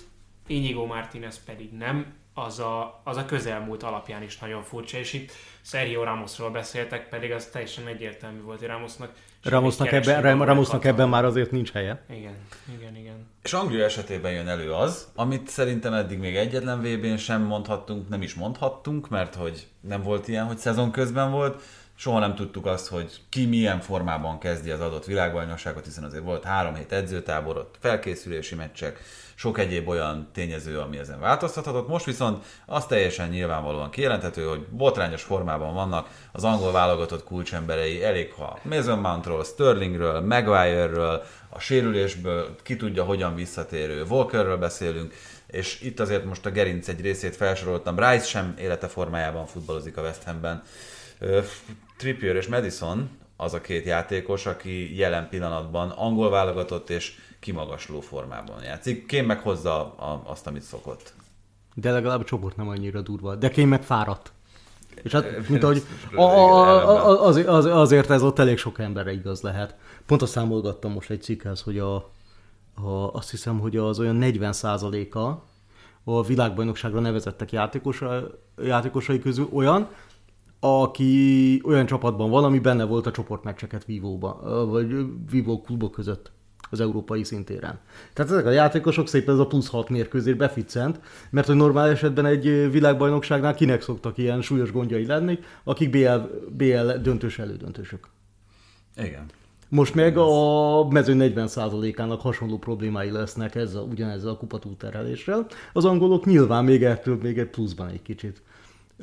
Inigo Martinez pedig nem, az a, az a közelmúlt alapján is nagyon furcsa, és itt Sergio Ramosról beszéltek, pedig az teljesen egyértelmű volt, hogy Ramosnak Ramosnak ebben, Ramosnak hatalma. ebben már azért nincs helye. Igen, igen, igen. És Anglia esetében jön elő az, amit szerintem eddig még egyetlen VB-n sem mondhattunk, nem is mondhattunk, mert hogy nem volt ilyen, hogy szezon közben volt, soha nem tudtuk azt, hogy ki milyen formában kezdi az adott világbajnokságot, hiszen azért volt három hét edzőtábor, ott felkészülési meccsek, sok egyéb olyan tényező, ami ezen változtathatott. Most viszont az teljesen nyilvánvalóan kijelenthető, hogy botrányos formában vannak az angol válogatott kulcsemberei, elég ha Mason Mountról, Sterlingről, Maguire-ről, a sérülésből, ki tudja hogyan visszatérő Walkerről beszélünk, és itt azért most a gerinc egy részét felsoroltam, Rice sem élete formájában futballozik a West Hamben. Trippier és Madison az a két játékos, aki jelen pillanatban angol válogatott és kimagasló formában játszik. Kém meg hozza a, azt, amit szokott. De legalább a csoport nem annyira durva. De Kém meg fáradt. És hát, mint ahogy a, a, a, az, az, azért ez ott elég sok emberre igaz lehet. Pont azt számolgattam most egy cikkhez, hogy a, a, azt hiszem, hogy az olyan 40%-a a világbajnokságra nevezettek játékosa, játékosai közül olyan, aki olyan csapatban van, ami benne volt a csoportmeccseket vívóba, vagy vívó klubok között az európai szintéren. Tehát ezek a játékosok szépen ez a plusz 6 mérkőzés beficcent, mert hogy normál esetben egy világbajnokságnál kinek szoktak ilyen súlyos gondjai lenni, akik BL, BL döntős elődöntősök. Igen. Most meg a mező 40%-ának hasonló problémái lesznek ezzel, ugyanezzel a kupatútereléssel. Az angolok nyilván még ettől még egy pluszban egy kicsit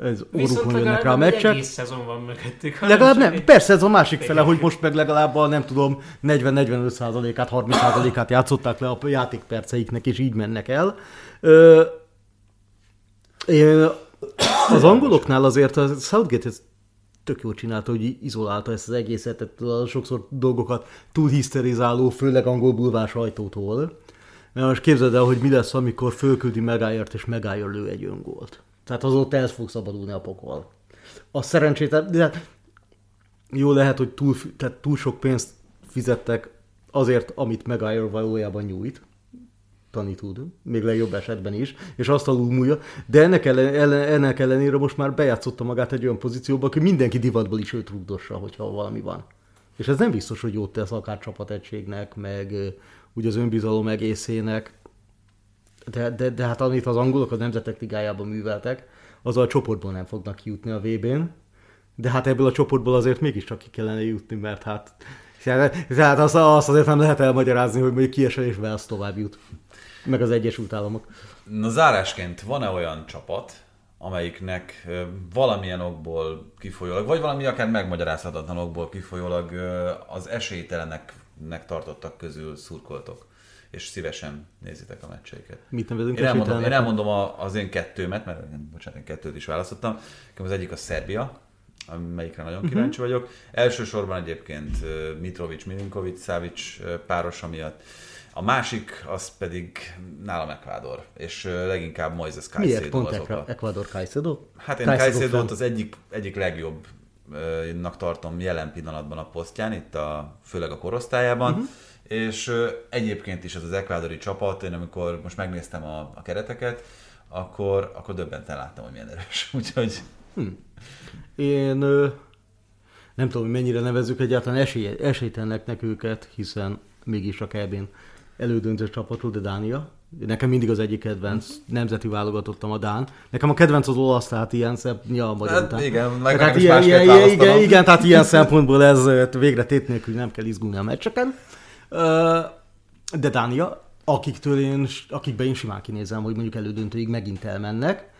ez orrukon jönnek rá a meccsek. egész szezon van mögöttük. Legalább nem, egy... persze ez a másik fele, hogy most meg legalább a nem tudom 40-45%-át, 30%-át játszották le a játékperceiknek, és így mennek el. Ö, az angoloknál azért a Southgate ez tök jól csinálta, hogy izolálta ezt az egészet, a sokszor dolgokat túl hiszterizáló, főleg angol bulvás ajtótól. Mert most képzeld el, hogy mi lesz, amikor fölküldi Megájert, és Megájer lő egy öngolt. Tehát ott el fog szabadulni a pokol. A szerencsétlen, de hát jó lehet, hogy túl, tehát túl sok pénzt fizettek azért, amit Megayer valójában nyújt, Tani tud, még legjobb esetben is, és azt alul múlja, de ennek, ellen, ellen, ennek ellenére most már bejátszotta magát egy olyan pozícióba, hogy mindenki divatból is őt rugdossa, hogyha valami van. És ez nem biztos, hogy jót tesz akár csapategységnek, meg úgy az önbizalom egészének, de, de, de hát amit az angolok a Nemzetek Ligájában műveltek, az a csoportból nem fognak jutni a VB-n, de hát ebből a csoportból azért mégiscsak ki kellene jutni, mert hát tehát azt, azt azért nem lehet elmagyarázni, hogy mondjuk kiesel és Wales tovább jut. Meg az Egyesült Államok. Na zárásként van-e olyan csapat, amelyiknek valamilyen okból kifolyólag, vagy valami akár megmagyarázhatatlan okból kifolyólag az esélyteleneknek tartottak közül szurkoltok? És szívesen nézitek a meccseiket. Mit nevezünk én elmondom, én elmondom a, az én kettőmet, mert bocsánat, én kettőt is választottam. Az egyik a Szerbia, amelyikre nagyon uh-huh. kíváncsi vagyok. Elsősorban egyébként Mitrovic, Milinkovic, Szávics párosa miatt. A másik, az pedig nálam Ecuador, és leginkább Moises Caicedo. Miért pont azok Ecuador Caicedo? Hát én caicedo az egyik, egyik legjobb nak tartom jelen pillanatban a posztján, itt a, főleg a korosztályában. Uh-huh és egyébként is az az ekvádori csapat, én amikor most megnéztem a, a kereteket, akkor, akkor döbbenten láttam, hogy milyen erős. Úgyhogy... Hm. Én nem tudom, hogy mennyire nevezzük egyáltalán esély, esélytelnek őket, hiszen mégis a kb elődöntő csapatról, de Dánia. Nekem mindig az egyik kedvenc, nemzeti válogatottam a Dán. Nekem a kedvenc az olasz, tehát ilyen szebb, ja, magyar hát, Igen, meg tehát ilyen, ilyen, igen, igen, tehát ilyen szempontból ez végre tét nélkül nem kell izgulni a meccseken. De Dánia, akiktől én, akikbe én simán kinézem, hogy mondjuk elődöntőig megint elmennek,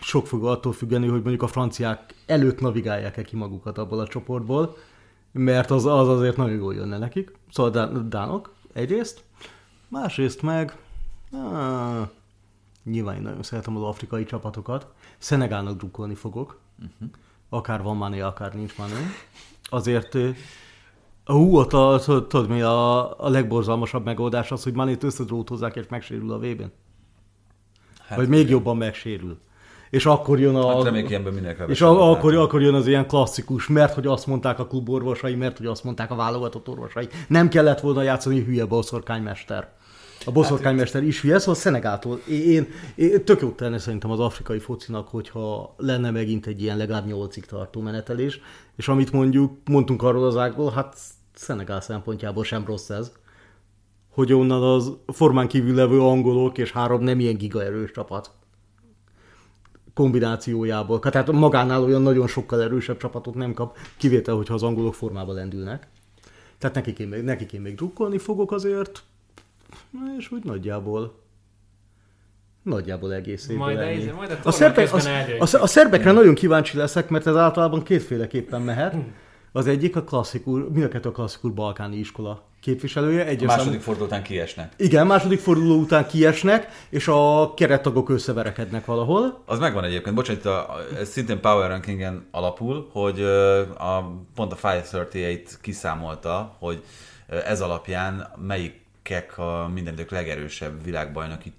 sok fog attól függeni, hogy mondjuk a franciák előtt navigálják-e ki magukat abból a csoportból, mert az, az azért nagyon jól jönne nekik. Szóval Dánok egyrészt, másrészt meg áh, nyilván én nagyon szeretem az afrikai csapatokat. Szenegálnak drukkolni fogok. Uh-huh. Akár van Mané, akár nincs Mané. Azért Hú, ott a, tudod mi a, a legborzalmasabb megoldás az, hogy Manét összedrótozzák és megsérül a vében. Hát, Vagy még igen. jobban megsérül. És akkor jön a... Hát reméljük ilyenben És a, akkor, akkor jön az ilyen klasszikus, mert hogy azt mondták a kluborvosai, mert hogy azt mondták a válogatott orvosai. Nem kellett volna játszani hülye boszorkánymester. A boszorkánymester is hülye, szóval Szenegától. Én, én tök jót tenne szerintem az afrikai focinak, hogyha lenne megint egy ilyen legalább nyolcig tartó menetelés, és amit mondjuk mondtunk arról az ágból, hát Szenegál szempontjából sem rossz ez, hogy onnan az formán kívül levő angolok és három nem ilyen gigaerős csapat kombinációjából. Tehát magánál olyan nagyon sokkal erősebb csapatot nem kap, kivétel, hogyha az angolok formába lendülnek. Tehát nekik én még, nekik én még drukkolni fogok azért, és úgy nagyjából nagyjából egész évben Majd, ennyi. a, majd a, a, szerbek, a, a, a szerbekre nagyon kíváncsi leszek, mert ez általában kétféleképpen mehet. Az egyik a klasszikus, mind a kettő a klasszikus balkáni iskola képviselője. Egy a második forduló után kiesnek. Igen, második forduló után kiesnek, és a kerettagok összeverekednek valahol. Az megvan egyébként, bocsánat, a, ez szintén Power Rankingen alapul, hogy a, pont a 538 kiszámolta, hogy ez alapján melyikek a minden idők legerősebb világbajnoki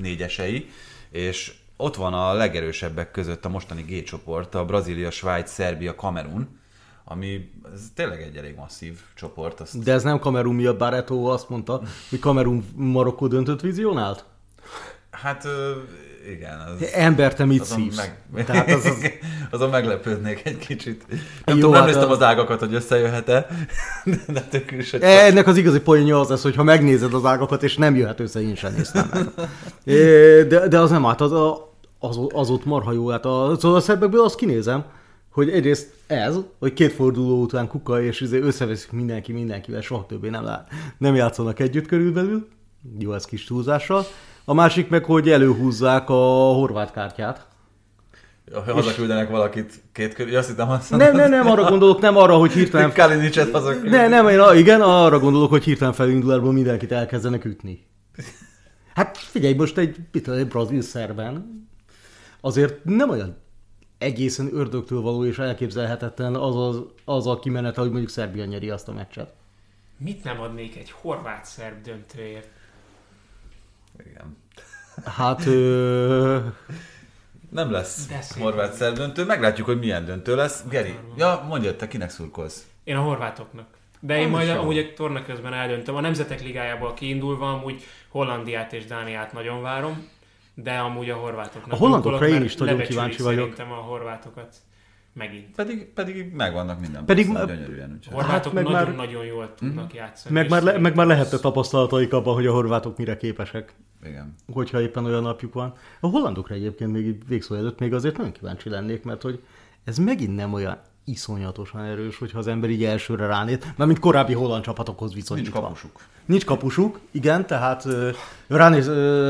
négyesei, és ott van a legerősebbek között a mostani G csoport, a Brazília, Svájc, Szerbia, Kamerun, ami ez tényleg egy elég masszív csoport. Azt... De ez nem Kamerun miatt, bár Eto azt mondta, hogy Kamerun Marokkó döntött vizionált? Hát igen. Az, Ember, te mit szívsz? Meg, Tehát az, az... azon meglepődnék egy kicsit. Nem Jó, tudom, nem hát néztem a... az ágakat, hogy összejöhet-e, de tök is, hogy... Ennek az igazi poénja az lesz, hogy ha megnézed az ágakat, és nem jöhet össze, én sem néztem de, de az nem, hát az, az, az ott marha jó. Hát a, szóval a szerbekből azt kinézem, hogy egyrészt ez, hogy két forduló után kuka, és izé összeveszik mindenki mindenkivel, soha többé nem, lát, nem játszanak együtt körülbelül. Jó, ez kis túlzással. A másik meg, hogy előhúzzák a horvát kártyát. Hazaküldenek valakit két körül, azt hittem azt Nem, nem, nem, arra gondolok, nem arra, hogy hirtelen... Kalinicset hazaküldenek. Nem, nem, én, igen, arra gondolok, hogy hirtelen felindulásból mindenkit elkezdenek ütni. Hát figyelj, most egy, egy brazil szerben azért nem olyan egészen ördögtől való és elképzelhetetlen az, az, az a kimenet, hogy mondjuk Szerbia nyeri azt a meccset. Mit nem adnék egy horvát-szerb döntőért? Igen. Hát... Ö... Nem lesz horvát-szerb döntő, meglátjuk, hogy milyen döntő lesz. Geri, ja, mondja, te kinek szurkolsz? Én a horvátoknak. De én majd amúgy a torna közben eldöntöm. A Nemzetek Ligájából kiindulva amúgy Hollandiát és Dániát nagyon várom de amúgy a horvátoknak. A hollandokra én is nagyon kíváncsi vagyok. Szerintem a horvátokat megint. Pedig, pedig megvannak minden pedig ma, gyönyörűen. A horvátok hát nagyon-nagyon hát nagyon jól tudnak mm. játszani. Meg már, le, meg már lehetne tapasztalataik abban, hogy a horvátok mire képesek. Igen. Hogyha éppen olyan napjuk van. A hollandokra egyébként még végszó előtt még azért nagyon kíváncsi lennék, mert hogy ez megint nem olyan iszonyatosan erős, hogyha az ember így elsőre ránéz, mert mint korábbi holland csapatokhoz viszonyítva. Nincs kapusuk. Nincs kapusuk, igen, tehát ránéz,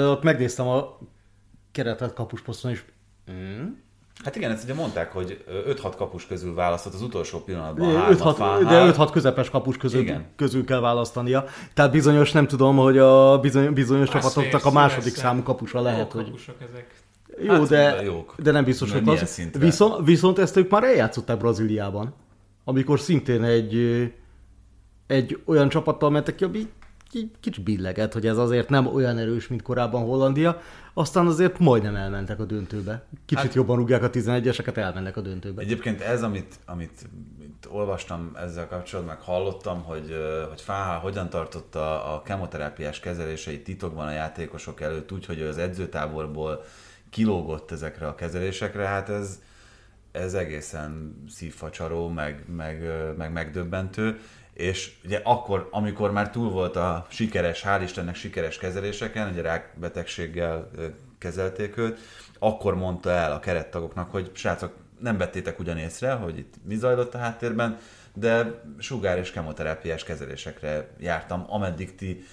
ott megnéztem a keretet kapusposzton is. Mm. Hát igen, ezt ugye mondták, hogy 5-6 kapus közül választott az utolsó pillanatban. 5 -6, de 5-6 közepes kapus közül, igen. közül kell választania. Tehát bizonyos, nem tudom, hogy a bizony, bizonyos csapatoknak a második számú kapusa lehet, hogy... ezek. Jó, hát, de, jók. de nem biztos, hogy az. Viszont, viszont ezt ők már eljátszották Brazíliában, amikor szintén egy, egy olyan csapattal mentek ki, ami kicsit billeget, hogy ez azért nem olyan erős, mint korábban Hollandia, aztán azért majdnem elmentek a döntőbe. Kicsit hát, jobban rúgják a 11-eseket, elmennek a döntőbe. Egyébként ez, amit, amit olvastam ezzel kapcsolatban, meg hallottam, hogy, hogy Fáha hogyan tartotta a kemoterápiás kezeléseit titokban a játékosok előtt, úgy, hogy az edzőtáborból kilógott ezekre a kezelésekre, hát ez, ez egészen szívfacsaró, meg, meg, meg megdöbbentő és ugye akkor, amikor már túl volt a sikeres, hál' Istennek sikeres kezeléseken, ugye rákbetegséggel kezelték őt, akkor mondta el a kerettagoknak, hogy srácok, nem vettétek ugyan észre, hogy itt mi zajlott a háttérben, de sugár és kemoterápiás kezelésekre jártam, ameddig ti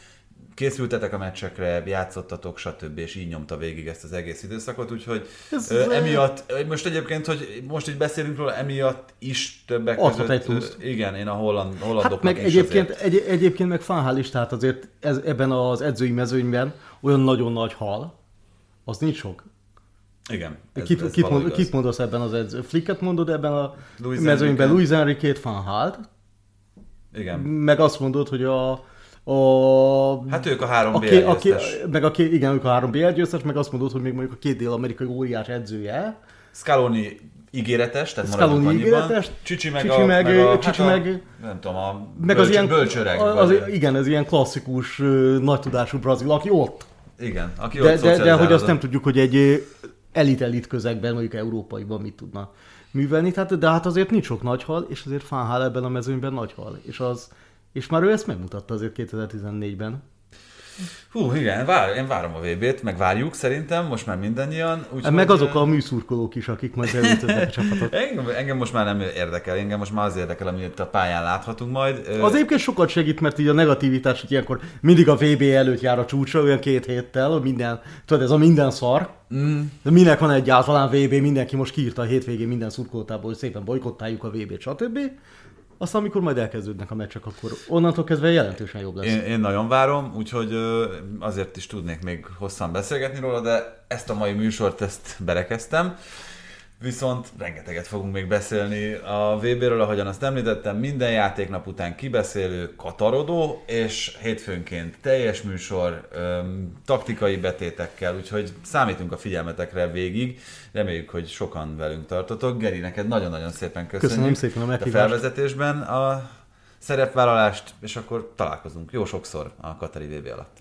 készültetek a meccsekre, játszottatok, stb. és így nyomta végig ezt az egész időszakot, úgyhogy Ez ö, emiatt, most egyébként, hogy most így beszélünk róla, emiatt is többek Adhat között. egy pluszt. Igen, én a holland, hollandoknak hát meg is egyébként, egy, egyébként meg Fanhál is, tehát azért ez, ebben az edzői mezőnyben olyan nagyon nagy hal, az nincs sok. Igen. Ez, kit, ez kit, mond, kit mondasz ebben az edző? Flicket mondod ebben a Louis mezőnyben? Louis Enrique-t, Fanhalt. Igen. Meg azt mondod, hogy a a, hát ők a három BL győztes. Meg a két, igen, ők a három BL győztes, meg azt mondod, hogy még mondjuk a két dél-amerikai óriás edzője. Scaloni ígéretes, tehát Scaloni ígéretes. Csicsi meg, Csicsi meg, a, meg, a, Csicsi hát meg, a, nem tudom, a meg bölcs, az ilyen, bölcsöreg. Az, az, igen, ez ilyen klasszikus, nagy tudású brazil, aki ott. Igen, aki de, ott de, de, hogy azt nem tudjuk, hogy egy elit-elit közegben, mondjuk európaiban mit tudna művelni, tehát, de hát azért nincs sok nagy hal, és azért Fánhál ebben a mezőnyben nagy hal, és az, és már ő ezt megmutatta azért 2014-ben. Hú, igen, vár, én várom a VB-t, meg várjuk szerintem, most már mindannyian. Úgy, meg azok a műszurkolók is, akik majd beültöznek a csapatot. Engem, engem, most már nem érdekel, engem most már az érdekel, amit a pályán láthatunk majd. Az egyébként sokat segít, mert így a negativitás, hogy ilyenkor mindig a VB előtt jár a csúcsra, olyan két héttel, minden, tudod, ez a minden szar. Mm. De minek van egyáltalán VB, mindenki most kiírta a hétvégén minden szurkoltából, hogy szépen bolykottáljuk a VB-t, stb. Aztán, amikor majd elkezdődnek a meccsek, akkor onnantól kezdve jelentősen jobb lesz. Én, én nagyon várom, úgyhogy azért is tudnék még hosszan beszélgetni róla, de ezt a mai műsort ezt berekeztem. Viszont rengeteget fogunk még beszélni a VB-ről, ahogyan azt említettem, minden játéknap után kibeszélő, katarodó, és hétfőnként teljes műsor, öm, taktikai betétekkel, úgyhogy számítunk a figyelmetekre végig. Reméljük, hogy sokan velünk tartotok. Geri, neked nagyon-nagyon szépen köszönjük. Köszönöm szépen a meghívást. A felvezetésben a szerepvállalást, és akkor találkozunk jó sokszor a Katari VB alatt.